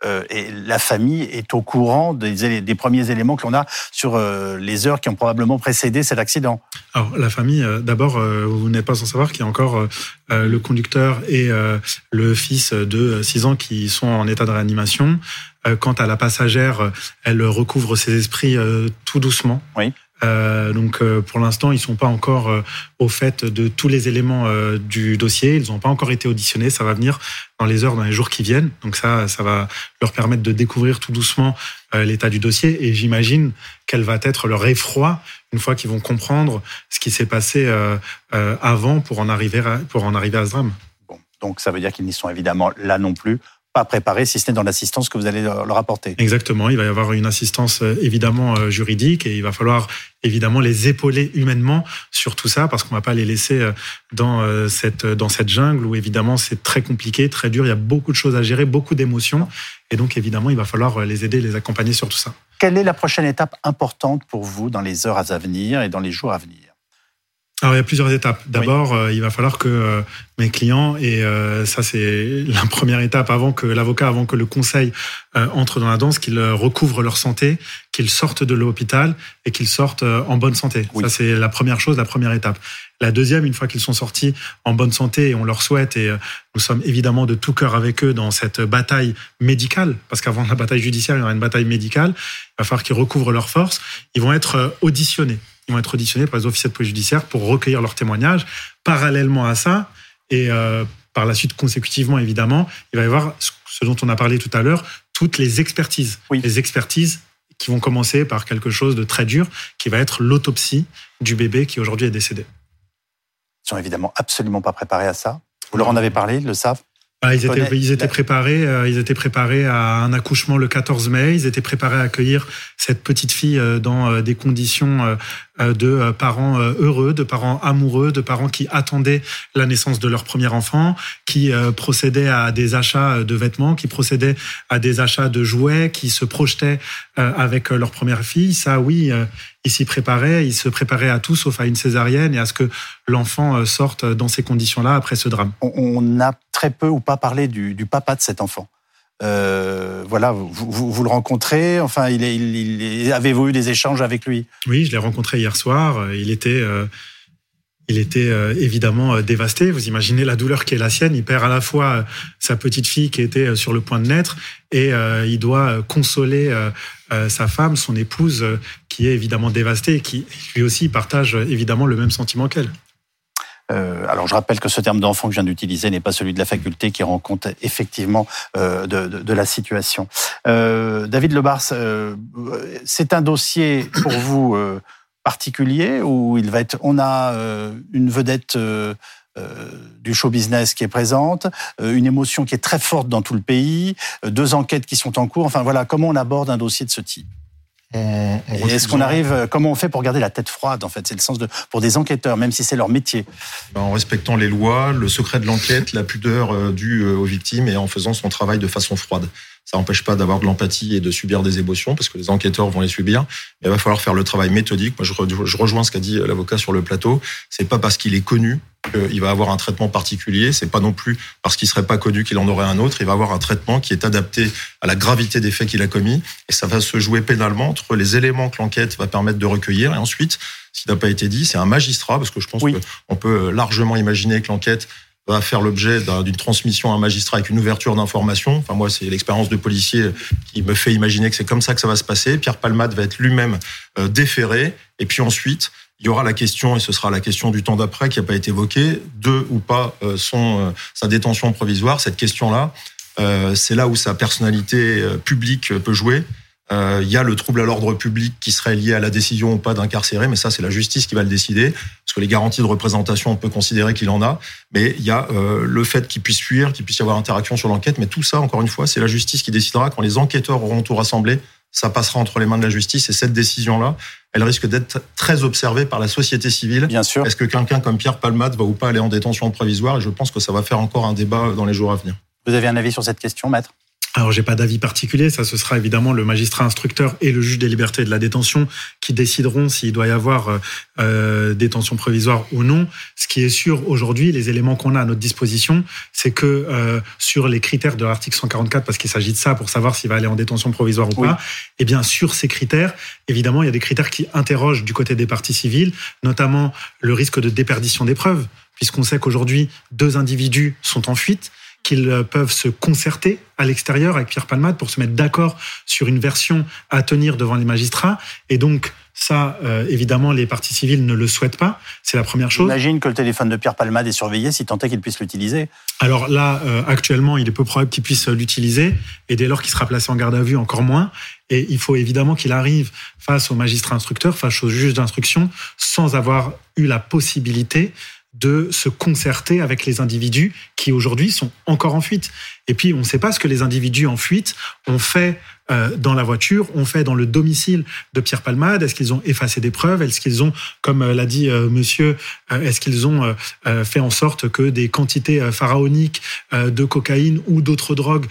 Euh, et la famille est au courant des, premiers éléments que l'on a sur euh, les heures qui ont probablement précédé cet accident. Alors, la famille, euh, d'abord, vous n'êtes pas sans savoir qu'il y a encore le conducteur et le fils de 6 ans qui sont en état de réanimation. Quant à la passagère, elle recouvre ses esprits tout doucement. Oui. Euh, donc, euh, pour l'instant, ils sont pas encore euh, au fait de tous les éléments euh, du dossier. Ils n'ont pas encore été auditionnés. Ça va venir dans les heures, dans les jours qui viennent. Donc, ça, ça va leur permettre de découvrir tout doucement euh, l'état du dossier. Et j'imagine quel va être leur effroi une fois qu'ils vont comprendre ce qui s'est passé avant pour en arriver à, pour en arriver à ce drame. Bon, donc ça veut dire qu'ils n'y sont évidemment là non plus pas préparés, si ce n'est dans l'assistance que vous allez leur apporter. Exactement, il va y avoir une assistance euh, évidemment euh, juridique et il va falloir évidemment les épauler humainement sur tout ça parce qu'on va pas les laisser euh, dans cette dans cette jungle où évidemment c'est très compliqué, très dur, il y a beaucoup de choses à gérer, beaucoup d'émotions et donc évidemment il va falloir les aider, les accompagner sur tout ça. Quelle est la prochaine étape importante pour vous dans les heures à venir et dans les jours à venir? Alors il y a plusieurs étapes. D'abord, euh, il va falloir que euh, mes clients et euh, ça c'est la première étape avant que l'avocat, avant que le conseil euh, entre dans la danse, qu'ils euh, recouvrent leur santé, qu'ils sortent de l'hôpital et qu'ils sortent euh, en bonne santé. Oui. Ça c'est la première chose, la première étape. La deuxième, une fois qu'ils sont sortis en bonne santé et on leur souhaite et euh, nous sommes évidemment de tout cœur avec eux dans cette bataille médicale, parce qu'avant la bataille judiciaire, il y aura une bataille médicale. Il va falloir qu'ils recouvrent leurs forces. Ils vont être auditionnés. Ils vont être auditionnés par les officiers de police judiciaire pour recueillir leurs témoignages. Parallèlement à ça, et euh, par la suite consécutivement évidemment, il va y avoir ce- dont on a parlé tout à l'heure, toutes les expertises. Oui. Les expertises qui vont commencer par quelque chose de très dur, qui va être l'autopsie du bébé qui aujourd'hui est décédé. Ils sont évidemment absolument pas préparés à ça. Vous leur en avez parlé, ils le savent Ah, ils, étaient, ils étaient la- préparés. euh, ils étaient préparés à un accouchement le 14 mai. Ils étaient préparés à accueillir cette petite fille euh, dans euh, des conditions de euh, parents euh, heureux, de parents amoureux, de parents qui attendaient la naissance de leur premier enfant, qui euh, procédaient à des achats euh, de vêtements, qui procédaient à des achats de jouets, qui se projetaient euh, avec euh, leur première fille. Ça, oui, euh, ils s'y préparaient. Ils se préparaient à tout, sauf à une césarienne et à ce que l'enfant euh, sorte dans ces conditions-là après ce drame. on, on a très peu ou pas parlé du, du papa de cet enfant. Euh, voilà, vous, le rencontrez, enfin, il avez-vous eu des échanges avec lui? Oui, je l'ai rencontré hier soir. Euh, Il était, euh, il était évidemment dévasté. Vous imaginez la douleur qui est la sienne. Il perd à la fois sa petite fille qui était sur le point de naître et il doit consoler sa femme, son épouse, qui est évidemment dévastée et qui lui aussi partage évidemment le même sentiment qu'elle. Euh, alors, je rappelle que ce terme d'enfant que je viens d'utiliser n'est pas celui de la faculté qui rend compte effectivement euh, de, de- de la situation. Euh, David Lebars, euh, c'est un dossier pour vous euh, particulier où il va être. On a euh, une vedette. du show business qui est présente, une émotion qui est très forte dans tout le pays, deux enquêtes qui sont en cours. Enfin voilà, comment on aborde un dossier de ce type? Est-ce qu'on arrive, euh, comment on fait pour garder la tête froide en fait? C'est le sens de pour des enquêteurs, même si c'est leur métier. En respectant les lois, le secret de l'enquête, la pudeur euh, due euh, aux victimes et en faisant son travail de façon froide. Ça n'empêche pas d'avoir de l'empathie et de subir des émotions parce que les enquêteurs vont les subir. Mais il va falloir faire le travail méthodique. Moi, je rejoins ce qu'a dit l'avocat sur le plateau. C'est pas parce qu'il est connu qu'il va avoir un traitement particulier. C'est pas non plus parce qu'il serait pas connu qu'il en aurait un autre. Il va avoir un traitement qui est adapté à la gravité des faits qu'il a commis. Et ça va se jouer pénalement entre les éléments que l'enquête va permettre de recueillir et ensuite, ce qui n'a pas été dit, c'est un magistrat parce que je pense qu'on peut largement imaginer que l'enquête va faire l'objet d'une transmission à un magistrat avec une ouverture d'information. Enfin, moi, c'est l'expérience de policier qui me fait imaginer que c'est comme ça que ça va se passer. Pierre Palmade va être lui-même euh, déféré. Et puis ensuite, il y aura la question, et ce sera la question du temps d'après qui n'a pas été évoquée, de ou pas euh, son, euh, sa détention provisoire. Cette question-là, c'est là où sa personnalité publique peut jouer. Euh, il y a le trouble à l'ordre public qui serait lié à la décision ou pas d'incarcérer, mais ça c'est la justice qui va le décider, parce que les garanties de représentation, on peut considérer qu'il en a, mais il y a euh, le fait qu'il puisse fuir, qu'il puisse y avoir interaction sur l'enquête, mais tout ça, encore une fois, c'est la justice qui décidera quand les enquêteurs auront tout rassemblé, ça passera entre les mains de la justice, et cette décision-là, elle risque d'être très observée par la société civile. Bien sûr. Est-ce que quelqu'un comme Pierre Palmade va ou pas aller en détention provisoire? Et je pense que ça va faire encore un débat dans les jours à venir. Vous avez un avis sur cette question, maître? Alors, j'ai pas d'avis particulier. Ça, ce sera évidemment le magistrat instructeur et le juge des libertés et de la détention qui décideront s'il doit y avoir euh, euh, détention provisoire ou non. Ce qui est sûr aujourd'hui, les éléments qu'on a à notre disposition, c'est que euh, sur les critères de l'article 144, parce qu'il s'agit de ça pour savoir s'il va aller en détention provisoire ou pas, eh bien, sur ces critères, évidemment, il y a des critères qui interrogent du côté des parties civiles, notamment le risque de déperdition des preuves, puisqu'on sait qu'aujourd'hui, deux individus sont en fuite qu'ils peuvent se concerter à l'extérieur avec Pierre Palmade pour se mettre d'accord sur une version à tenir devant les magistrats. Et donc, ça, euh, évidemment, les parties civiles ne le souhaitent pas. C'est la première chose. J'imagine que le téléphone de Pierre Palmade est surveillé, si tant est qu'il puisse l'utiliser. Alors là, euh, actuellement, il est peu probable qu'il puisse l'utiliser. Et dès lors qu'il sera placé en garde à vue, encore moins. Et il faut évidemment qu'il arrive face au magistrat instructeur, face au juge d'instruction, sans avoir eu la possibilité de se concerter avec les individus qui aujourd'hui sont encore en fuite. Et puis, on ne sait pas ce que les individus en fuite ont fait euh, dans la voiture, ont fait dans le domicile de Pierre Palmade. Est-ce qu'ils ont effacé des preuves? Est-ce qu'ils ont, comme euh, l'a dit euh, monsieur, est-ce qu'ils ont fait en sorte que des quantités pharaoniques de cocaïne ou d'autres drogues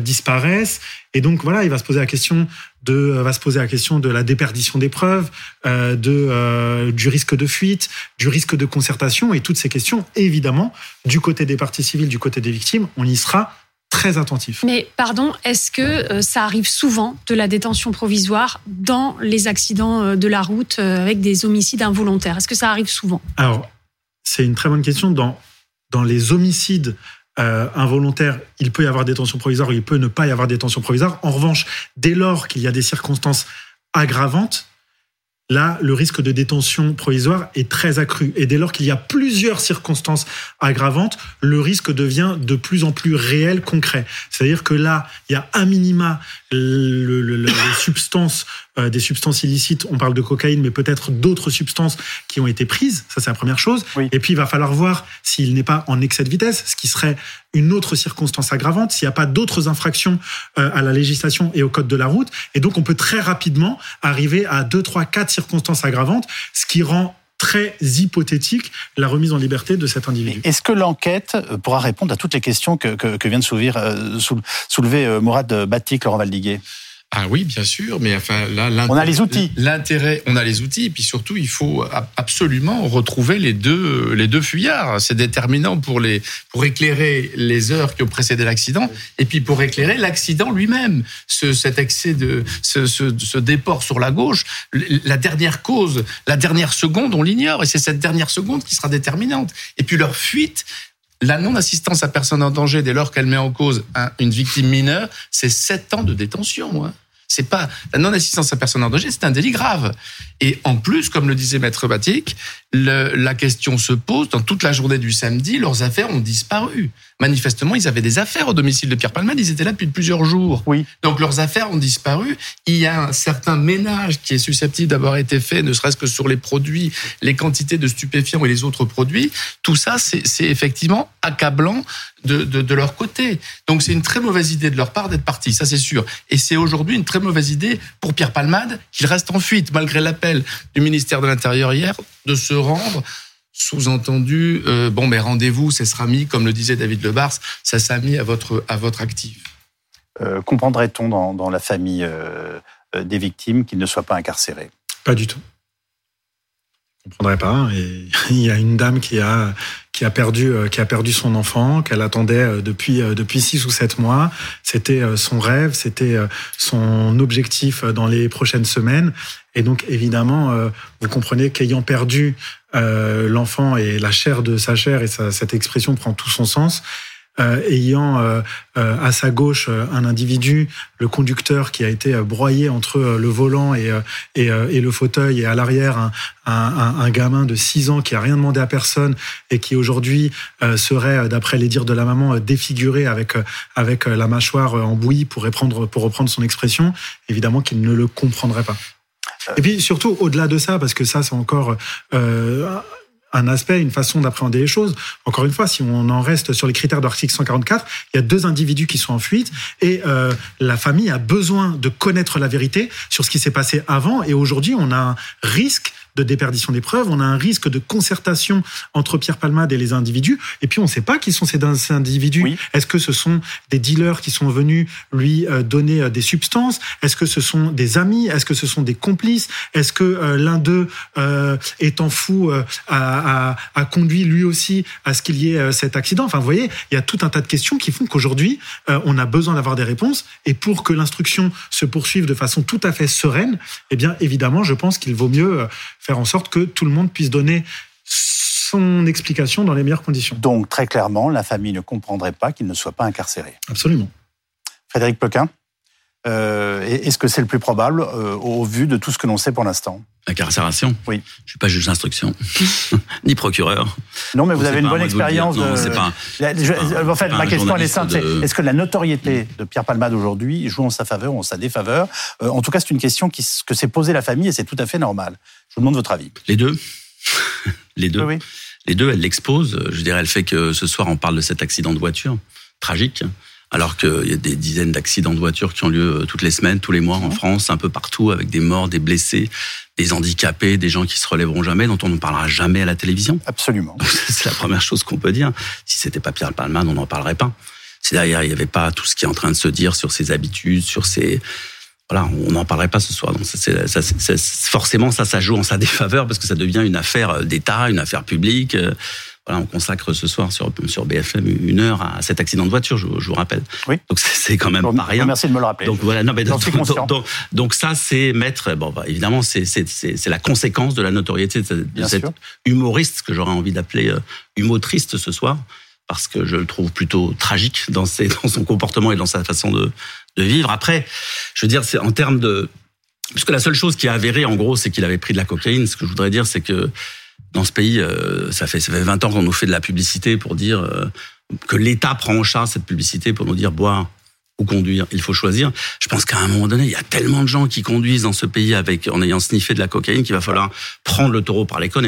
disparaissent? Et donc, voilà, il va se poser la question de, va se poser la question de la déperdition des preuves, de, du risque de fuite, du risque de concertation et toutes ces questions, évidemment, du côté des parties civiles, du côté des victimes, on y sera très attentif. Mais pardon, est-ce que euh, ça arrive souvent de la détention provisoire dans les accidents euh, de la route euh, avec des homicides involontaires? Est-ce que ça arrive souvent? Alors, c'est une très bonne question. Dans, dans les homicides involontaires, il peut y avoir détention provisoire ou il peut ne pas y avoir détention provisoire. En revanche, dès lors qu'il y a des circonstances aggravantes, là, le risque de détention provisoire est très accru. Et dès lors qu'il y a plusieurs circonstances aggravantes, le risque devient de plus en plus réel, concret. C'est-à-dire que là, il y a un minima le, les substances, euh, des substances illicites, on parle de cocaïne, mais peut-être d'autres substances qui ont été prises. Ça, c'est la première chose. Et puis, il va falloir voir s'il n'est pas en excès de vitesse, ce qui serait une autre circonstance aggravante, s'il n'y a pas d'autres infractions euh, à la législation et au code de la route. Et donc, on peut très rapidement arriver à deux, trois, quatre circonstances aggravantes, ce qui rend très hypothétique la remise en liberté de cet individu. Est-ce que l'enquête euh, pourra répondre à toutes les questions que, vient de soulever, euh, soulever euh, Mourad Batik, Laurent Valdiguet ah oui, bien sûr, mais enfin là, on a les outils. L'intérêt, on a les outils, et puis surtout, il faut absolument retrouver les deux les deux fuyards. C'est déterminant pour les pour éclairer les heures qui ont précédé l'accident, et puis pour éclairer l'accident lui-même. Ce, cet excès de ce, ce, ce, déport sur la gauche, la dernière cause, la dernière seconde, on l'ignore, et c'est cette dernière seconde qui sera déterminante. Et puis leur fuite, la non-assistance à personne en danger dès lors qu'elle met en cause une victime mineure, c'est sept ans de détention. Hein. C'est pas la non-assistance à personne en danger, c'est un délit grave. Et en plus, comme le disait Maître Batik, la question se pose dans toute la journée du samedi, leurs affaires ont disparu. Manifestement, ils avaient des affaires au domicile de Pierre Palmade, ils étaient là depuis plusieurs jours. Oui. Donc leurs affaires ont disparu. Il y a un certain ménage qui est susceptible d'avoir été fait, ne serait-ce que sur les produits, les quantités de stupéfiants et les autres produits. Tout ça, c'est effectivement accablant de, de, de, leur côté. Donc c'est une très mauvaise idée de leur part d'être partis, ça c'est sûr. Et c'est aujourd'hui une très très mauvaise idée pour Pierre Palmade, qu'il reste en fuite, malgré l'appel du ministère de l'Intérieur hier, de se rendre sous-entendu, euh, bon, mais rendez-vous, ça sera mis, comme le disait David Lebars, ça sera mis à votre, à votre actif. Euh, comprendrait-on dans, dans, la famille euh, des victimes qu'ils ne soient pas incarcérés Pas du tout. Comprendrait pas. Et il y a une dame qui a qui a perdu qui a perdu son enfant qu'elle attendait depuis depuis six ou sept mois. C'était son rêve, c'était son objectif dans les prochaines semaines. Et donc évidemment, vous comprenez qu'ayant perdu l'enfant et la chair de sa chair et cette expression prend tout son sens. Euh, ayant euh, euh, à sa gauche un individu, le conducteur qui a été broyé entre le volant et, et, et le fauteuil, et à l'arrière un, un, un, gamin de 6 ans qui a rien demandé à personne et qui aujourd'hui serait, d'après les dires de la maman, défiguré avec avec la mâchoire en bouillie pour reprendre pour reprendre son expression, évidemment qu'il ne le comprendrait pas. Et puis surtout au-delà de ça, parce que ça c'est encore euh, un aspect, une façon d'appréhender les choses. Encore une fois, si on en reste sur les critères de l'article 144, il y a deux individus qui sont en fuite et euh, la famille a besoin de connaître la vérité sur ce qui s'est passé avant. Et aujourd'hui, on a un risque de déperdition des preuves, on a un risque de concertation entre Pierre Palmade et les individus, et puis on ne sait pas qui sont ces individus. Est-ce que ce sont des dealers qui sont venus lui euh, donner euh, des substances? Est-ce que ce sont des amis? Est-ce que ce sont des complices? Est-ce que euh, l'un d'eux, étant fou, a, a, conduit lui aussi à ce qu'il y ait cet accident? Enfin, vous voyez, il y a tout un tas de questions qui font qu'aujourd'hui, on a besoin d'avoir des réponses, et pour que l'instruction se poursuive de façon tout à fait sereine, eh bien, évidemment, je pense qu'il vaut mieux faire en sorte que tout le monde puisse donner son explication dans les meilleures conditions. Donc, très clairement, la famille ne comprendrait pas qu'il ne soit pas incarcéré. Absolument. Frédéric Plequin euh, Est-ce que c'est le plus probable euh, au vu de tout ce que l'on sait pour l'instant? Incarcération? Oui. Je suis pas juge d'instruction, ni procureur. Non, mais vous avez une bonne expérience. De... En fait, ma question elle est simple. Est-ce que la notoriété de Pierre Palmade aujourd'hui joue en sa faveur ou en sa défaveur? Euh, En tout cas, c'est une question qui, que s'est posée la famille et c'est tout à fait normal. Je vous demande votre avis. Les deux. Les deux. Oui, Les deux, elle l'expose. Je dirais, elle fait que ce soir, on parle de cet accident de voiture tragique alors qu'il y a des dizaines d'accidents de voiture qui ont lieu euh, toutes les semaines, tous les mois en France, un peu partout, avec des morts, des blessés, des handicapés, des gens qui se relèveront jamais, dont on ne parlera jamais à la télévision. Absolument. C'est la première chose qu'on peut dire. Si c'était pas Pierre Palman, on n'en parlerait pas. Si derrière il n'y avait pas tout ce qui est en train de se dire sur ses habitudes, sur ses voilà, on n'en parlerait pas ce soir. Donc, forcément, ça, ça joue en sa défaveur parce que ça devient une affaire d'État, une affaire publique. On consacre ce soir sur, sur BFM une heure à cet accident de voiture, je, vous rappelle. Oui. Donc c'est quand même pas rien. Merci de me le rappeler. Donc voilà, non, mais donc, donc, ça c'est mettre, bon, bah, évidemment c'est la conséquence de la notoriété de, de cet humoriste que j'aurais envie d'appeler euh, humotriste ce soir parce que je le trouve plutôt tragique dans, ses, dans son comportement et dans sa façon de, de vivre. Après, je veux dire, c'est en termes de, puisque la seule chose qui a avéré en gros, c'est qu'il avait pris de la cocaïne. Ce que je voudrais dire, c'est que dans ce pays, euh, ça, fait, ça fait 20 ans qu'on nous fait de la publicité pour dire euh, que l'État prend en charge cette publicité pour nous dire boire ou conduire, il faut choisir. Je pense qu'à un moment donné, il y a tellement de gens qui conduisent dans ce pays avec en ayant sniffé de la cocaïne qu'il va falloir prendre le taureau par les cornes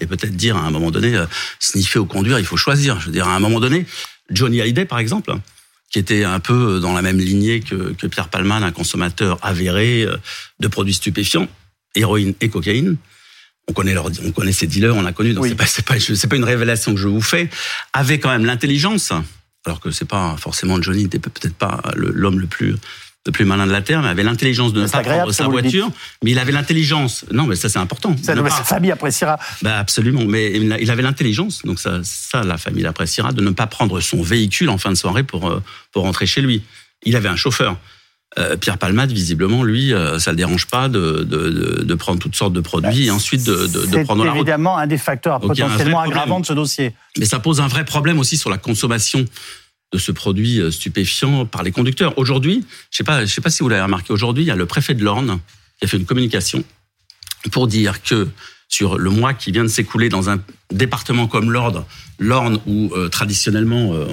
et peut-être dire à un moment donné euh, sniffer ou conduire, il faut choisir. Je veux dire à un moment donné, Johnny Hallyday par exemple, qui était un peu dans la même lignée que, que Pierre Palman, un consommateur avéré de produits stupéfiants, héroïne et cocaïne on connaît leur, on connaît ces dealers, on l'a connu, donc c'est pas, c'est pas, pas une révélation que je vous fais, avait quand même l'intelligence, alors que c'est pas forcément Johnny n'était peut-être pas l'homme le plus le plus malin de la terre, mais avait l'intelligence de ne pas prendre sa voiture, mais il avait l'intelligence. Non, mais ça c'est important. Ça, sa famille appréciera. Bah absolument, mais il avait l'intelligence, donc ça, ça la famille l'appréciera de ne pas prendre son véhicule en fin de soirée pour euh, pour rentrer chez lui. Il avait un chauffeur. Euh, Pierre Palmade, visiblement, lui, euh, ça le dérange pas de, de, de, prendre toutes sortes de produits et ensuite de, de, prendre la route. C'est évidemment un des facteurs potentiellement aggravants de ce dossier. Mais ça pose un vrai problème aussi sur la consommation de ce produit euh, stupéfiant par les conducteurs. Aujourd'hui, je sais pas, je sais pas si vous l'avez remarqué, aujourd'hui, il y a le préfet de l'Orne qui a fait une communication pour dire que sur le mois qui vient de s'écouler dans un département comme l'Ordre, l'Orne, où euh, traditionnellement euh,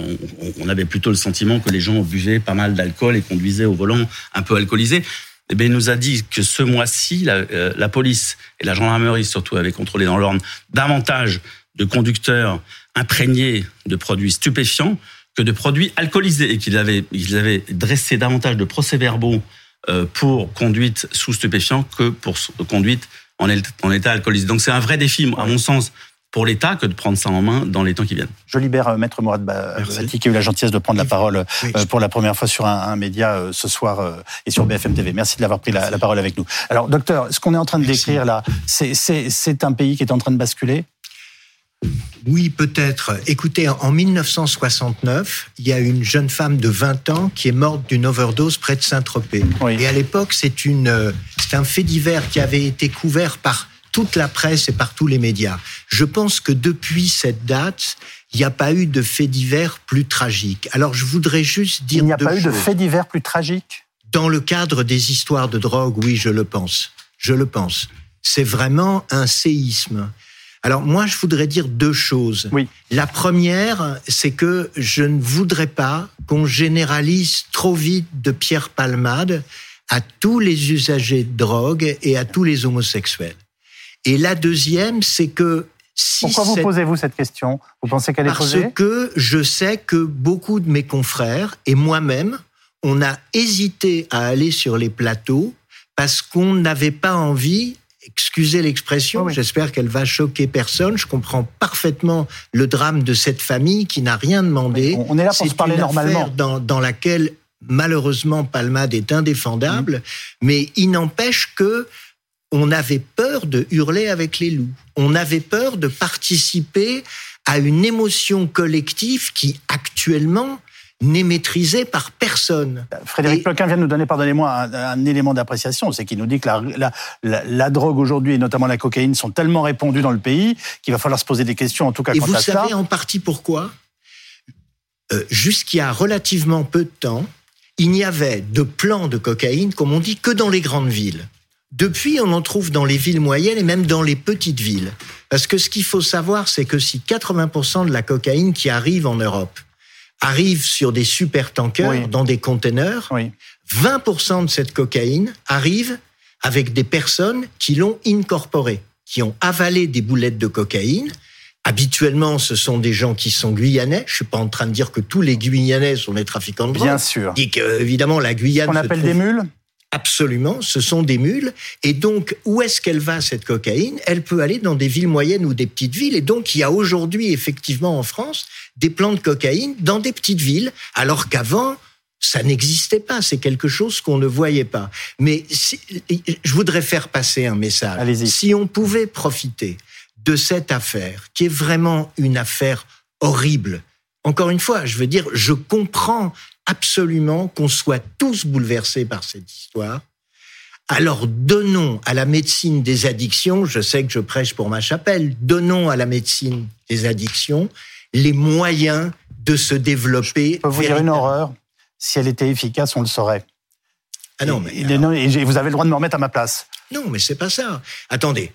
on, avait plutôt le sentiment que les gens buvaient pas mal d'alcool et conduisaient au volant un peu alcoolisés. Eh il nous a dit que ce mois-ci, la, euh, la, police et la gendarmerie surtout avaient contrôlé dans l'Orne davantage de conducteurs imprégnés de produits stupéfiants que de produits alcoolisés et qu'ils avaient, ils avaient dressé davantage de procès-verbaux pour conduite sous stupéfiant que pour conduite en, état alcoolisé. Donc c'est un vrai défi, à mon sens, pour l'État que de prendre ça en main dans les temps qui viennent. Je libère euh, Maître Mourad Bati qui a eu la gentillesse de prendre la parole euh, pour la première fois sur un, média euh, ce soir et sur BFM TV. Merci de l'avoir pris la, parole avec nous. Alors, docteur, ce qu'on est en train de décrire là, c'est un pays qui est en train de basculer oui, peut-être. Écoutez, en 1969, il y a une jeune femme de 20 ans qui est morte d'une overdose près de Saint-Tropez. Et à l'époque, c'est un fait divers qui avait été couvert par toute la presse et par tous les médias. Je pense que depuis cette date, il n'y a pas eu de fait divers plus tragique. Alors je voudrais juste dire... Il n'y a pas eu de fait divers plus tragique? Dans le cadre des histoires de drogue, oui, je le pense. Je le pense. C'est vraiment un séisme. Alors moi, je voudrais dire deux choses. Oui. La première, c'est que je ne voudrais pas qu'on généralise trop vite de Pierre Palmade à tous les usagers de drogue et à tous les homosexuels. Et la deuxième, c'est que si Pourquoi vous posez-vous cette question? Vous pensez qu'elle est posée? Parce que je sais que beaucoup de mes confrères et moi-même, on a hésité à aller sur les plateaux parce qu'on n'avait pas envie excusez l'expression, j'espère qu'elle va choquer personne. Je comprends parfaitement le drame de cette famille qui n'a rien demandé. On est là pour se parler normalement. Dans, dans laquelle malheureusement Palmade est indéfendable, mais il n'empêche que on avait peur de hurler avec les loups. On avait peur de participer à une émotion collective qui actuellement n'est maîtrisée par personne. Frédéric Ploquin vient de nous donner, pardonnez-moi, un, élément d'appréciation, c'est qu'il nous dit que la, drogue aujourd'hui, et notamment la cocaïne, sont tellement répandues dans le pays qu'il va falloir se poser des questions, en tout cas et quant vous savez en partie pourquoi? Euh, Jusqu'il y a relativement peu de temps, il n'y avait de plans de cocaïne, comme on dit, que dans les grandes villes. Depuis, on en trouve dans les villes moyennes et même dans les petites villes. Parce que ce qu'il faut savoir, c'est que si 80% de la cocaïne qui arrive en Europe arrive sur des super tankers, dans des containers, 20% de cette cocaïne arrive avec des personnes qui l'ont incorporée, qui ont avalé des boulettes de cocaïne. Habituellement, ce sont des gens qui sont guyanais. Je suis pas en train de dire que tous les Guyanais sont des trafiquants de drogue. Bien sûr. Dit que, évidemment, la Guyane. On appelle des mules. Absolument, ce sont des mules. Et donc, où est-ce qu'elle va, cette cocaïne? Elle peut aller dans des villes moyennes ou des petites villes. Et donc, il y a aujourd'hui, effectivement, en France, des plants de cocaïne dans des petites villes, alors qu'avant, ça n'existait pas. C'est quelque chose qu'on ne voyait pas. Mais je voudrais faire passer un message. Si on pouvait profiter de cette affaire, qui est vraiment une affaire horrible, encore une fois, je veux dire, je comprends absolument qu'on soit tous bouleversés par cette histoire. Alors donnons à la médecine des addictions, je sais que je prêche pour ma chapelle, donnons à la médecine des addictions les moyens de se développer. Je peux vous dire une horreur, si elle était efficace, on le saurait. Ah non, mais et, vous avez le droit de me remettre à ma place. Non, mais c'est pas ça. Attendez,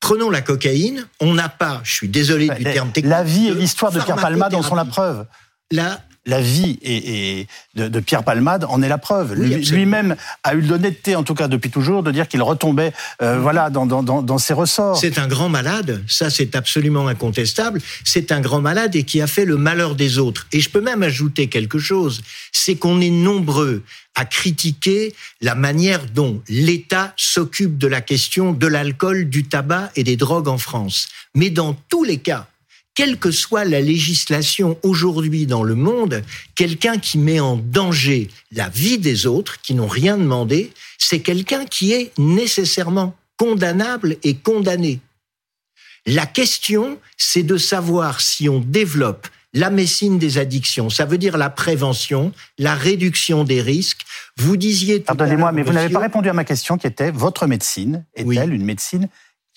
prenons la cocaïne, on n'a pas, je suis désolé du terme technique. La vie et l'histoire de Pierre Palmade en sont la preuve. Là, la vie et, de, Pierre Palmade en est la preuve. Lui-même a eu l'honnêteté, en tout cas depuis toujours, de dire qu'il retombait euh, voilà, dans, ses ressorts. C'est un grand malade, ça c'est absolument incontestable. C'est un grand malade et qui a fait le malheur des autres. Et je peux même ajouter quelque chose, c'est qu'on est nombreux à critiquer la manière dont l'État s'occupe de la question de l'alcool, du tabac et des drogues en France. Mais dans tous les cas, quelle que soit la législation aujourd'hui dans le monde, quelqu'un qui met en danger la vie des autres, qui n'ont rien demandé, c'est quelqu'un qui est nécessairement condamnable et condamné. La question, c'est de savoir si on développe la médecine des addictions, ça veut dire la prévention, la réduction des risques. Vous disiez Pardonnez-moi, mais vous n'avez pas répondu à ma question qui était votre médecine est-elle une médecine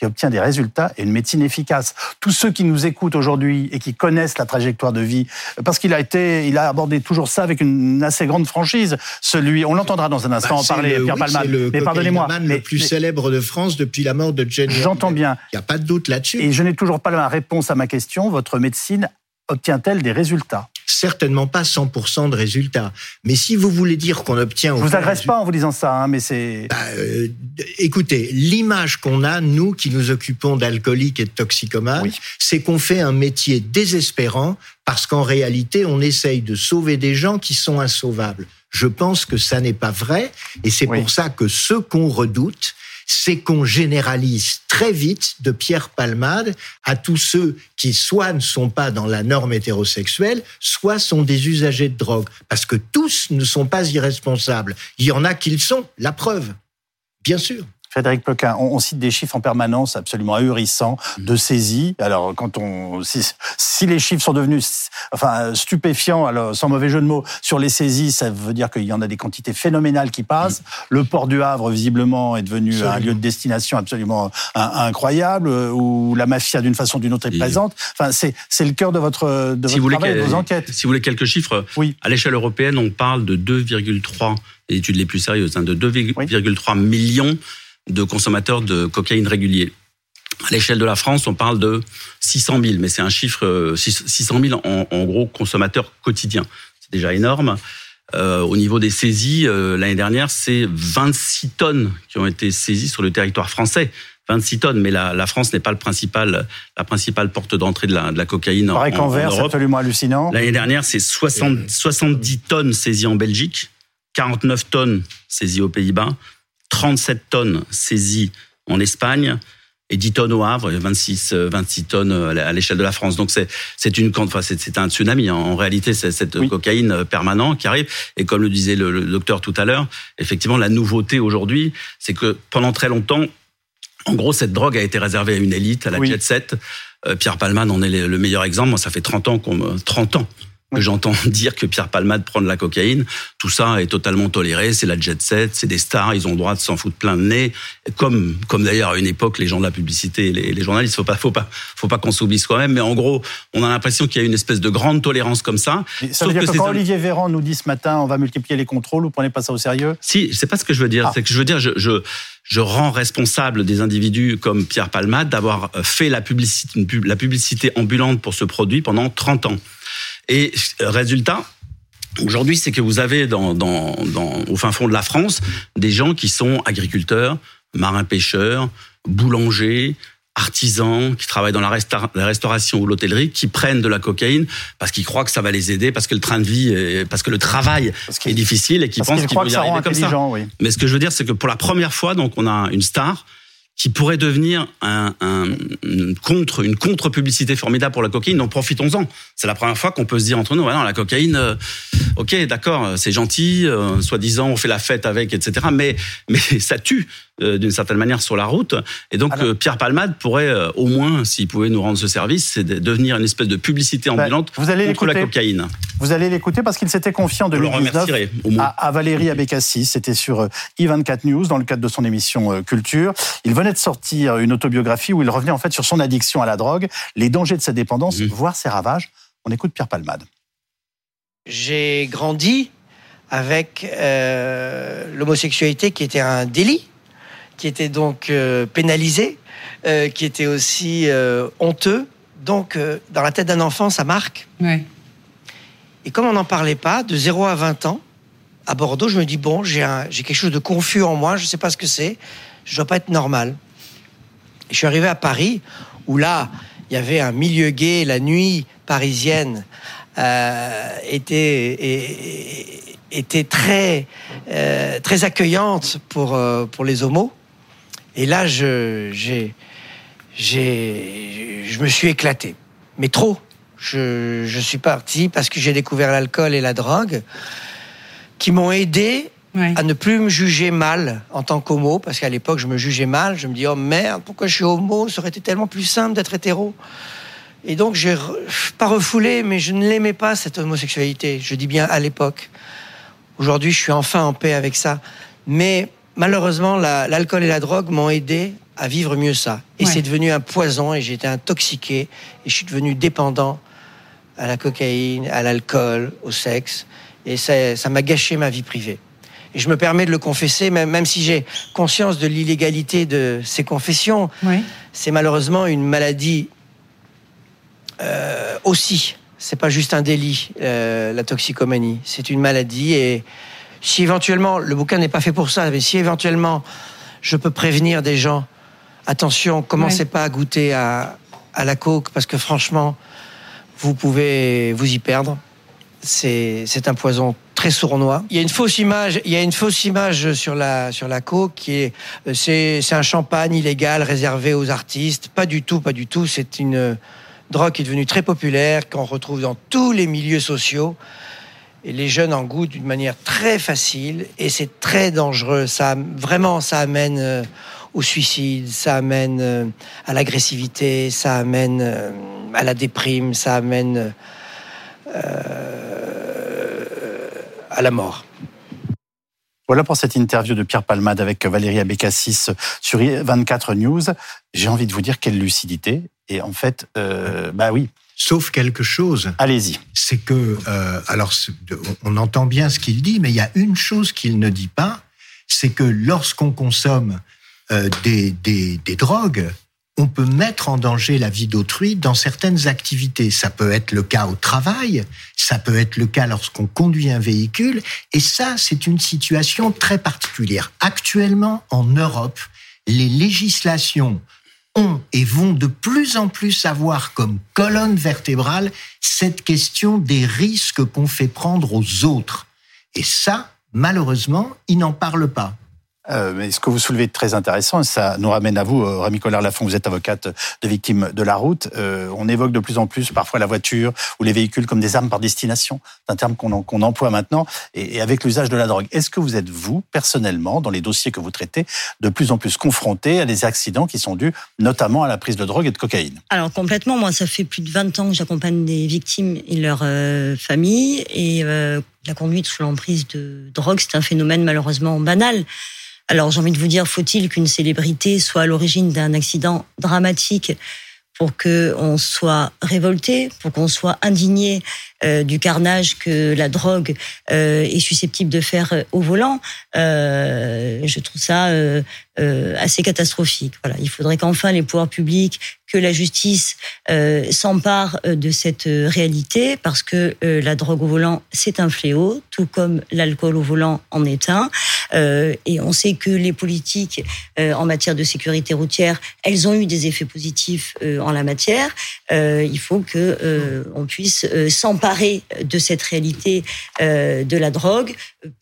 qui obtient des résultats et une médecine efficace. Tous ceux qui nous écoutent aujourd'hui et qui connaissent la trajectoire de vie, parce qu'il a été, il a abordé toujours ça avec une assez grande franchise. Celui, on l'entendra dans un instant bah, en parler, Pierre oui, Mais pardonnez-moi, le plus célèbre de France depuis la mort de Jenny. J'entends bien. Il n'y a pas de doute là-dessus. Et je n'ai toujours pas la réponse à ma question. Votre médecine obtient-elle des résultats? Certainement pas 100% de résultats. Mais si vous voulez dire qu'on obtient... Je vous agresse pas en vous disant ça, hein, mais c'est... Bah, euh, écoutez, l'image qu'on a, nous qui nous occupons d'alcooliques et de toxicomanes, c'est qu'on fait un métier désespérant parce qu'en réalité, on essaye de sauver des gens qui sont insauvables. Je pense que ça n'est pas vrai, et c'est pour ça que ce qu'on redoute, c'est qu'on généralise très vite de Pierre Palmade à tous ceux qui soit ne sont pas dans la norme hétérosexuelle, soit sont des usagers de drogue. Parce que tous ne sont pas irresponsables. Il y en a qui le sont, la preuve. Bien sûr. Frédéric Ploquin, on, cite des chiffres en permanence absolument ahurissants mm. de saisies. Alors, quand on, si, les chiffres sont devenus, enfin, stupéfiants, alors, sans mauvais jeu de mots, sur les saisies, ça veut dire qu'il y en a des quantités phénoménales qui passent. Mm. Le port du Havre, visiblement, est devenu un lieu de destination absolument incroyable, où la mafia, d'une façon ou d'une autre, est présente. Enfin, c'est, c'est le cœur de votre, de votre travail, de vos enquêtes. Si vous voulez quelques chiffres, oui. à l'échelle européenne, on parle de 2,3 les études les plus sérieuses, hein, de 2,3 millions de consommateurs de cocaïne réguliers. À l'échelle de la France, on parle de 600 000, mais c'est un chiffre 600 euh, 000 en, gros consommateurs quotidiens. C'est déjà énorme. Euh, au niveau des saisies, euh, l'année dernière, c'est 26 tonnes qui ont été saisies sur le territoire français. 26 tonnes, mais la, la France n'est pas le principal, la principale porte d'entrée de la, de la cocaïne en, en, en c'est absolument hallucinant. L'année dernière, c'est 70 tonnes saisies en Belgique, 49 tonnes saisies aux Pays-Bas, 37 tonnes saisies en Espagne et 10 tonnes au Havre, 26, 26 euh, tonnes à l'échelle de la France. Donc c'est une enfin c'est un tsunami. En réalité, c'est cette cocaïne euh, permanente qui arrive. Et comme le disait le, docteur tout à l'heure, effectivement, la nouveauté aujourd'hui, c'est que pendant très longtemps, en gros, cette drogue a été réservée à une élite, à la jet set. Euh, Pierre Palman en est le meilleur exemple. Moi, ça fait 30 ans qu'on 30 ans que j'entends dire que Pierre Palmade prend de la cocaïne. Tout ça est totalement toléré. C'est la jet set, c'est des stars, ils ont le droit de s'en foutre plein de nez. Comme, comme d'ailleurs à une époque, les gens de la publicité, les, les journalistes, faut pas, faut pas, faut pas qu'on s'oublie quand même. Mais en gros, on a l'impression qu'il y a une espèce de grande tolérance comme ça. ça veut dire que, quand Olivier Véran nous dit ce matin, on va multiplier les contrôles, vous prenez pas ça au sérieux? Si, c'est pas ce que je veux dire. Ah. C'est que je veux dire, je, je je rends responsable des individus comme Pierre Palmade d'avoir fait la publicité, la publicité ambulante pour ce produit pendant 30 ans. Et résultat, Aujourd'hui, c'est que vous avez dans, dans, dans, au fin fond de la France des gens qui sont agriculteurs, marins-pêcheurs, boulangers, artisans qui travaillent dans la, restauration ou l'hôtellerie qui prennent de la cocaïne parce qu'ils croient que ça va les aider parce que le train de vie est, parce que le travail est difficile et qu'ils pensent qu'ils vont y arriver comme ça. Oui. Mais ce que je veux dire c'est que pour la première fois donc on a une star qui pourrait devenir un, un, une contre une contre publicité formidable pour la cocaïne. Donc profitons-en. C'est la première fois qu'on peut se dire entre nous, la cocaïne, euh, ok, d'accord, c'est gentil, euh, soi-disant on fait la fête avec, etc. Mais mais ça tue. Euh, d'une certaine manière sur la route. Et donc euh, Pierre Palmade pourrait euh, au moins, s'il pouvait nous rendre ce service, c'est de devenir une espèce de publicité ambulante vous allez contre la cocaïne. Vous allez l'écouter parce qu'il s'était confié en 2019 à, à, Valérie Abécassis. C'était sur i24 News dans le cadre de son émission Culture. Il venait de sortir une autobiographie où il revenait en fait sur son addiction à la drogue, les dangers de sa dépendance, mmh. voire ses ravages. On écoute Pierre Palmade. J'ai grandi avec l'homosexualité qui était un délit qui était donc euh, pénalisé, euh, qui était aussi euh, honteux. Donc, dans la tête d'un enfant, ça marque. Et comme on n'en parlait pas, de 0 à 20 ans, à Bordeaux, je me dis, bon, j'ai quelque chose de confus en moi, je ne sais pas ce que c'est, je ne dois pas être normal. Et je suis arrivé à Paris, où là, il y avait un milieu gay, la nuit parisienne était, était très, très accueillante pour, pour les homos. Et là, je, j'ai, j'ai, je me suis éclaté. Mais trop. Je, je suis parti parce que j'ai découvert l'alcool et la drogue qui m'ont aidé à ne plus me juger mal en tant qu'homo, parce qu'à l'époque, je me jugeais mal. Je me dis, oh merde, pourquoi je suis homo? Ça aurait été tellement plus simple d'être hétéro. Et donc, j'ai pas refoulé, mais je ne l'aimais pas, cette homosexualité. Je dis bien à l'époque. Aujourd'hui, je suis enfin en paix avec ça. Mais malheureusement, l'alcool et la drogue m'ont aidé à vivre mieux ça. Et c'est devenu un poison et j'ai été intoxiqué et je suis devenu dépendant à la cocaïne, à l'alcool, au sexe. Et ça m'a gâché ma vie privée. Et je me permets de le confesser, même, même si j'ai conscience de l'illégalité de ces confessions. C'est malheureusement une maladie euh, aussi c'est pas juste un délit, euh, la toxicomanie. C'est une maladie et si éventuellement, le bouquin n'est pas fait pour ça, mais si éventuellement je peux prévenir des gens, attention, commencez pas à goûter à, à la coke parce que franchement, vous pouvez vous y perdre. C'est un poison très sournois. Il y a une fausse image, il y a une fausse image sur la sur la coke qui est c'est c'est un champagne illégal réservé aux artistes. Pas du tout, pas du tout. C'est une drogue qui est devenue très populaire qu'on retrouve dans tous les milieux sociaux. Les jeunes en goûtent d'une manière très facile et c'est très dangereux. Ça vraiment ça amène euh, au suicide, ça amène euh, à l'agressivité, ça amène euh, à la déprime, ça amène euh, à la mort. Voilà pour cette interview de Pierre Palmade avec Valérie Abécassis sur 24 News. J'ai envie de vous dire quelle lucidité. Et en fait, bah oui. Sauf quelque chose. Allez-y. C'est que, alors, on entend bien ce qu'il dit, mais il y a une chose qu'il ne dit pas, c'est que lorsqu'on consomme euh, des, des, des drogues, on peut mettre en danger la vie d'autrui dans certaines activités. Ça peut être le cas au travail, ça peut être le cas lorsqu'on conduit un véhicule, et ça, c'est une situation très particulière. Actuellement, en Europe, les législations ont et vont de plus en plus avoir comme colonne vertébrale cette question des risques qu'on fait prendre aux autres. Et ça, malheureusement, ils n'en parlent pas. Euh, ce que vous soulevez est très intéressant, ça nous ramène à vous, euh, Rémi Collard-Lafont, vous êtes avocate de victimes de la route. Euh, on évoque de plus en plus parfois la voiture ou les véhicules comme des armes par destination. C'est un terme qu'on emploie maintenant, et, avec l'usage de la drogue. Est-ce que vous êtes, vous, personnellement, dans les dossiers que vous traitez, de plus en plus confronté à des accidents qui sont dus notamment à la prise de drogue et de cocaïne? Alors complètement, moi ça fait plus de 20 ans que j'accompagne des victimes et leurs familles, et la conduite sous l'emprise de drogue, c'est un phénomène malheureusement banal. Alors j'ai envie de vous dire, faut-il qu'une célébrité soit à l'origine d'un accident dramatique pour qu'on soit révolté, pour qu'on soit indigné euh, du carnage que la drogue euh, est susceptible de faire au volant, euh, je trouve ça assez catastrophique. Voilà, il faudrait qu'enfin les pouvoirs publics, que la justice s'empare de cette réalité, parce que la drogue au volant c'est un fléau, tout comme l'alcool au volant en est un. Et on sait que les politiques en matière de sécurité routière, elles ont eu des effets positifs en la matière. il faut que on puisse s'emparer de cette réalité euh, de la drogue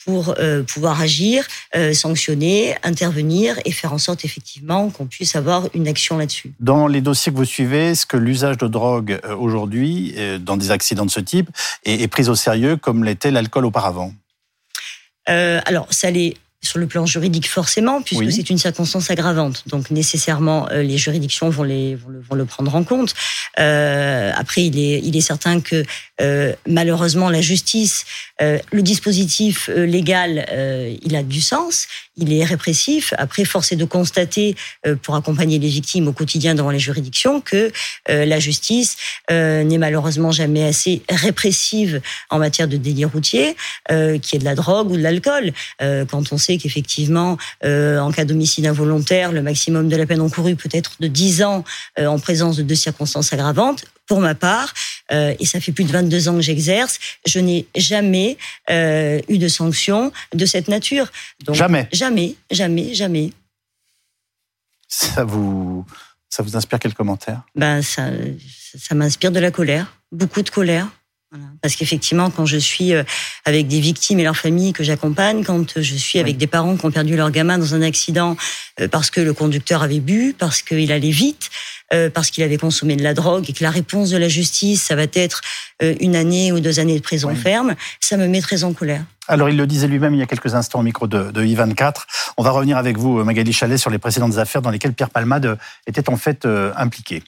pour euh, pouvoir agir, euh, sanctionner, intervenir et faire en sorte effectivement qu'on puisse avoir une action là-dessus. Dans les dossiers que vous suivez, est-ce que l'usage de drogue aujourd'hui, dans des accidents de ce type, est, pris au sérieux comme l'était l'alcool auparavant? Alors, ça l'est sur le plan juridique forcément, puisque c'est une circonstance aggravante. Donc nécessairement, euh, les juridictions vont, les, vont, le, vont le prendre en compte. Euh, après, il est, il est certain que euh, malheureusement, la justice, euh, le dispositif euh, légal, il a du sens, il est répressif. Après, force est de constater, pour accompagner les victimes au quotidien devant les juridictions, que la justice n'est malheureusement jamais assez répressive en matière de délit routier, qui est de la drogue ou de l'alcool. quand on sait qu'effectivement, euh, en cas d'homicide involontaire, le maximum de la peine encourue peut être de 10 ans euh, en présence de deux circonstances aggravantes. Pour ma part, euh, et ça fait plus de 22 ans que j'exerce, je n'ai jamais eu de sanction de cette nature. jamais Jamais, jamais, jamais. Ça vous, ça vous inspire quel commentaire? Ben, Ça, ça m'inspire de la colère, beaucoup de colère. Parce qu'effectivement, quand je suis euh, avec des victimes et leurs familles que j'accompagne, quand je suis avec des parents qui ont perdu leur gamin dans un accident euh, parce que le conducteur avait bu, parce qu'il allait vite, euh, parce qu'il avait consommé de la drogue et que la réponse de la justice, ça va être une année ou deux années de prison ferme, ça me met très en colère. Alors, il le disait lui-même il y a quelques instants au micro de, de I24. On va revenir avec vous, Magali Chalet, sur les précédentes affaires dans lesquelles Pierre Palmade était en fait impliqué.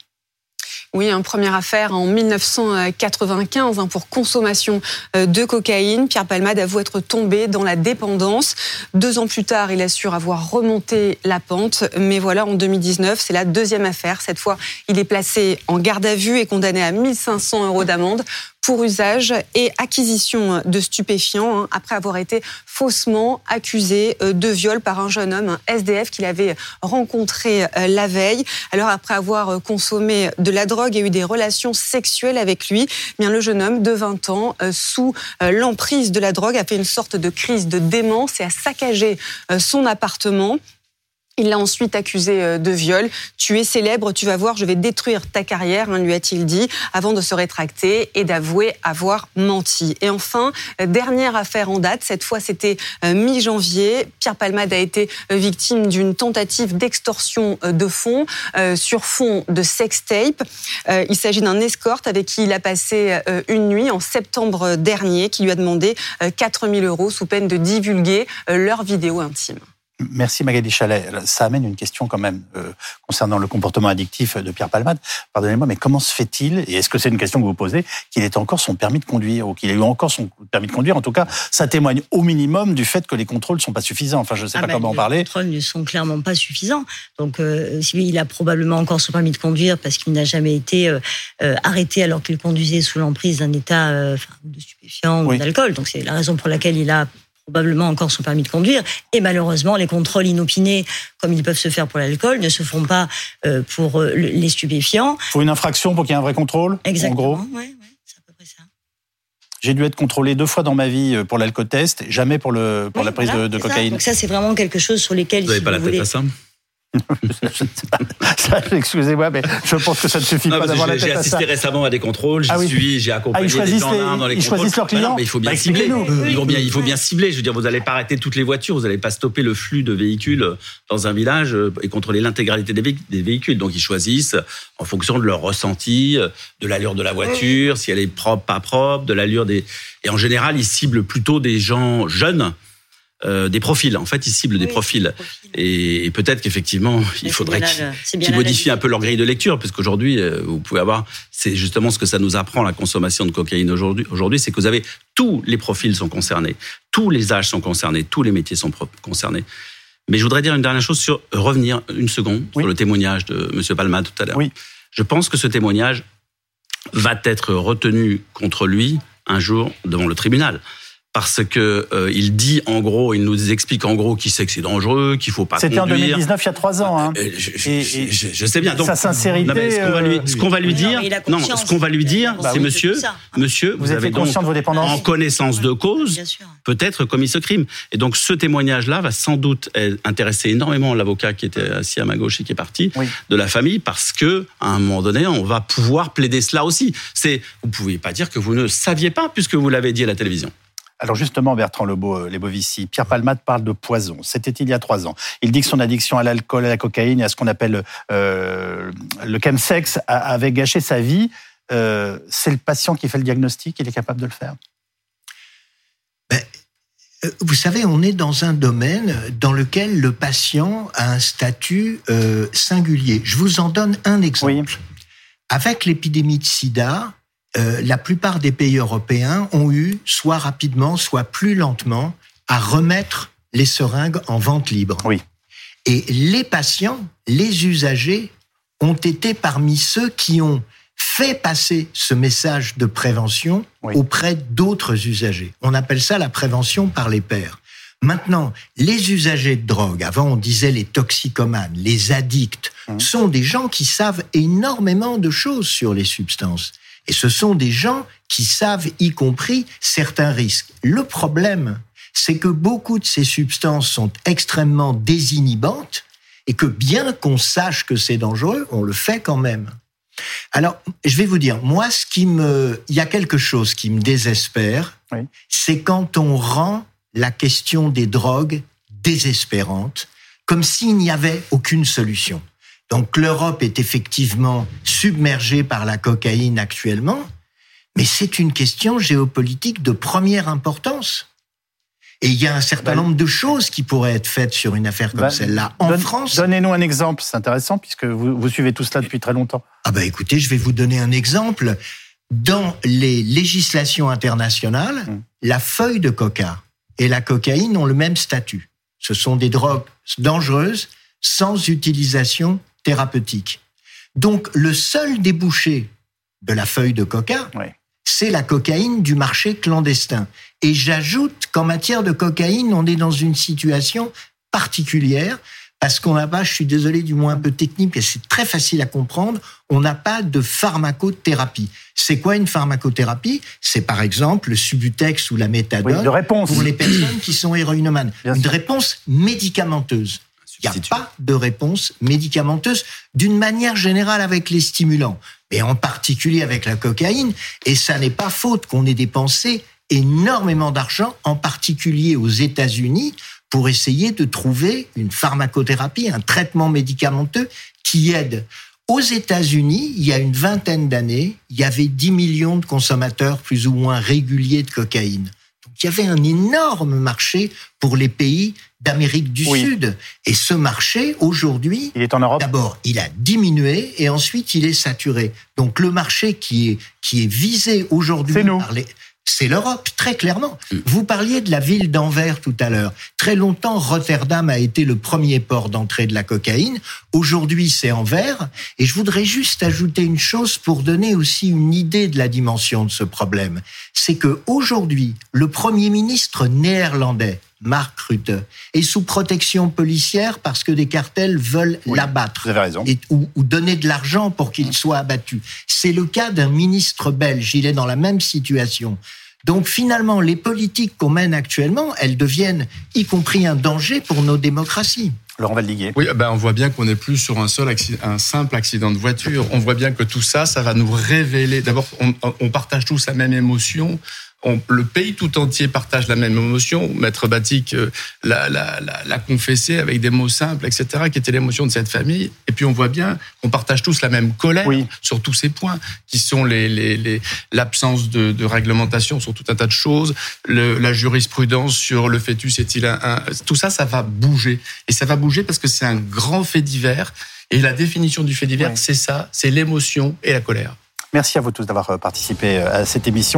Oui, une première affaire en 1995 hein, pour consommation euh, de cocaïne. Pierre Palmade avoue être tombé dans la dépendance. Deux ans plus tard, il assure avoir remonté la pente. Mais voilà, en 2019, c'est la deuxième affaire. Cette fois, il est placé en garde à vue et condamné à 1500 euros d'amende pour usage et acquisition de stupéfiants hein, après avoir été faussement accusé de viol par un jeune homme, un SDF qu'il avait rencontré la veille. Alors après avoir consommé de la drogue et eu des relations sexuelles avec lui, eh bien le jeune homme de 20 ans, sous l'emprise de la drogue, a fait une sorte de crise de démence et a saccagé son appartement. Il l'a ensuite accusé euh, de viol. Tu es célèbre, tu vas voir, je vais détruire ta carrière, hein, lui a-t-il dit, avant de se rétracter et d'avouer avoir menti. Et enfin, euh, dernière affaire en date, cette fois c'était euh, mi-janvier. Pierre Palmade a été victime d'une tentative d'extorsion de fonds sur fond de sextape. Il s'agit d'un escorte avec qui il a passé une nuit en septembre dernier, qui lui a demandé 4000 euros sous peine de divulguer leur vidéo intime. Merci Magali Chalet. Ça amène une question quand même euh, concernant le comportement addictif de Pierre Palmade. Pardonnez-moi, mais comment se fait-il, et est-ce que c'est une question que vous posez, qu'il ait encore son permis de conduire, ou qu'il ait eu encore son permis de conduire? En tout cas, ça témoigne au minimum du fait que les contrôles ne sont pas suffisants. Enfin, je ne sais ah pas ben, comment en parler. Les contrôles ne sont clairement pas suffisants. Donc, euh, il a probablement encore son permis de conduire parce qu'il n'a jamais été euh, arrêté alors qu'il conduisait sous l'emprise d'un état de stupéfiant ou d'alcool. Donc, c'est la raison pour laquelle il a probablement encore son permis de conduire. Et malheureusement, les contrôles inopinés, comme ils peuvent se faire pour l'alcool, ne se font pas euh, pour euh, les stupéfiants. Il faut une infraction pour qu'il y ait un vrai contrôle Exactement, en gros. c'est à peu près ça. J'ai dû être contrôlé deux fois dans ma vie euh, pour l'alcotest, jamais pour, le, pour la prise de, cocaïne. Donc ça, c'est vraiment quelque chose sur lesquels... Vous n'avez pas la tête à ça Excusez-moi, mais je pense que ça ne suffit pas d'avoir la tête J'ai assisté récemment à des contrôles, j'y ah suis, j'ai accompagné ah, des gens dans les ils choisissent leurs clients. mais il faut bien bah, cibler. Ils vont bien, il faut bien cibler. Je veux dire, vous n'allez pas arrêter toutes les voitures, vous n'allez pas stopper le flux de véhicules dans un village euh, et contrôler l'intégralité des véhicules. Donc ils choisissent en fonction de leur ressenti, euh, de l'allure de la voiture, si elle est propre, pas propre, de l'allure des. Et en général, ils ciblent plutôt des gens jeunes euh, des profils. En fait, ils ciblent des profils. Et, peut-être qu'effectivement, il faudrait qu'ils modifient un peu leur grille de lecture, parce qu'aujourd'hui, euh, vous pouvez avoir, c'est justement ce que ça nous apprend la consommation de cocaïne aujourd'hui. Aujourd'hui, c'est que vous avez tous les profils sont concernés, tous les âges sont concernés, tous les métiers sont concernés. Mais je voudrais dire une dernière chose sur revenir une seconde sur le témoignage de M. Palma tout à l'heure. Oui. Je pense que ce témoignage va être retenu contre lui un jour devant le tribunal parce que euh, il dit en gros, il nous explique en gros qu'il sait que c'est dangereux, qu'il faut pas C'était en 2019, il y a trois ans. Hein. Euh, je, je, je, sais bien. Donc, sa sincérité. ce qu'on va lui, ce qu'on va lui dire, non, ce qu'on va lui dire, c'est monsieur, monsieur, vous, avez donc de vos dépendances en connaissance de cause, peut-être commis ce crime. Et donc ce témoignage-là va sans doute intéresser énormément l'avocat qui était assis à ma gauche et qui est parti de la famille, parce que à un moment donné, on va pouvoir plaider cela aussi. C'est, vous pouvez pas dire que vous ne saviez pas puisque vous l'avez dit à la télévision. Alors justement, Bertrand Lebeau, euh, les Bovici, Pierre Palmade parle de poison. C'était il y a trois ans. Il dit que son addiction à l'alcool, à la cocaïne et à ce qu'on appelle euh, le chemsex avait gâché sa vie. Euh, c'est le patient qui fait le diagnostic, il est capable de le faire? Ben, Vous savez, on est dans un domaine dans lequel le patient a un statut singulier. Je vous en donne un exemple. Avec l'épidémie de sida, euh, la plupart des pays européens ont eu, soit rapidement, soit plus lentement, à remettre les seringues en vente libre. Oui. Et les patients, les usagers, ont été parmi ceux qui ont fait passer ce message de prévention auprès d'autres usagers. On appelle ça la prévention par les pairs. Maintenant, les usagers de drogue, avant on disait les toxicomanes, les addicts, mmh. sont des gens qui savent énormément de choses sur les substances. Et ce sont des gens qui savent, y compris, certains risques. Le problème, c'est que beaucoup de ces substances sont extrêmement désinhibantes et que bien qu'on sache que c'est dangereux, on le fait quand même. Alors, je vais vous dire, moi, ce qui me, il y a quelque chose qui me désespère, c'est quand on rend la question des drogues désespérante, comme s'il n'y avait aucune solution. Donc l'Europe est effectivement submergée par la cocaïne actuellement, mais c'est une question géopolitique de première importance. Et il y a un certain nombre de choses qui pourraient être faites sur une affaire comme celle-là en France. Donnez-nous un exemple, c'est intéressant puisque vous, suivez tout cela depuis très longtemps. Ah bah écoutez, je vais vous donner un exemple. Dans les législations internationales, hum. la feuille de coca et la cocaïne ont le même statut. Ce sont des drogues dangereuses sans utilisation thérapeutique. Donc le seul débouché de la feuille de coca, c'est la cocaïne du marché clandestin. Et j'ajoute qu'en matière de cocaïne, on est dans une situation particulière parce qu'on n'a pas, je suis désolé du moins un peu technique, et c'est très facile à comprendre, on n'a pas de pharmacothérapie. C'est quoi une pharmacothérapie? C'est par exemple le Subutex ou la méthadone de réponse. pour les personnes qui sont héroïnomanes. une réponse médicamenteuse. Il n'y a pas de réponse médicamenteuse d'une manière générale avec les stimulants, mais en particulier avec la cocaïne. Et ça n'est pas faute qu'on ait dépensé énormément d'argent, en particulier aux États-Unis, pour essayer de trouver une pharmacothérapie, un traitement médicamenteux qui aide. Aux États-Unis, il y a une vingtaine d'années, il y avait 10 millions de consommateurs plus ou moins réguliers de cocaïne. Donc il y avait un énorme marché pour les pays d'Amérique du Sud. Et ce marché, aujourd'hui, il est en Europe. D'abord, il a diminué et ensuite il est saturé. Donc le marché qui est qui est visé aujourd'hui par les c'est l'Europe, très clairement. Mm. Vous parliez de la ville d'Anvers tout à l'heure. Très longtemps, Rotterdam a été le premier port d'entrée de la cocaïne. Aujourd'hui, c'est Anvers. Et je voudrais juste ajouter une chose pour donner aussi une idée de la dimension de ce problème. C'est que aujourd'hui, le premier ministre néerlandais, Mark Rutte, est sous protection policière parce que des cartels veulent l'abattre. Vous avez raison. ou, ou, donner de l'argent pour qu'il soit abattu. C'est le cas d'un ministre belge. Il est dans la même situation. Donc finalement, les politiques qu'on mène actuellement, elles deviennent, y compris un danger pour nos démocraties. Laurent Valdiguier. Oui, ben on voit bien qu'on n'est plus sur un seul accident, un simple accident de voiture. On voit bien que tout ça, ça va nous révéler. D'abord, on, on partage tous la même émotion le pays tout entier partage la même émotion. Maître Batik euh, l'a confessé avec des mots simples, etc., qui étaient l'émotion de cette famille. Et puis on voit bien qu'on partage tous la même colère sur tous ces points, qui sont l'absence de, réglementation sur tout un tas de choses, la jurisprudence sur le fœtus est-il un, Tout ça, ça va bouger. Et ça va bouger parce que c'est un grand fait divers. Et la définition du fait divers, c'est ça, c'est l'émotion et la colère. Merci à vous tous d'avoir participé à cette émission.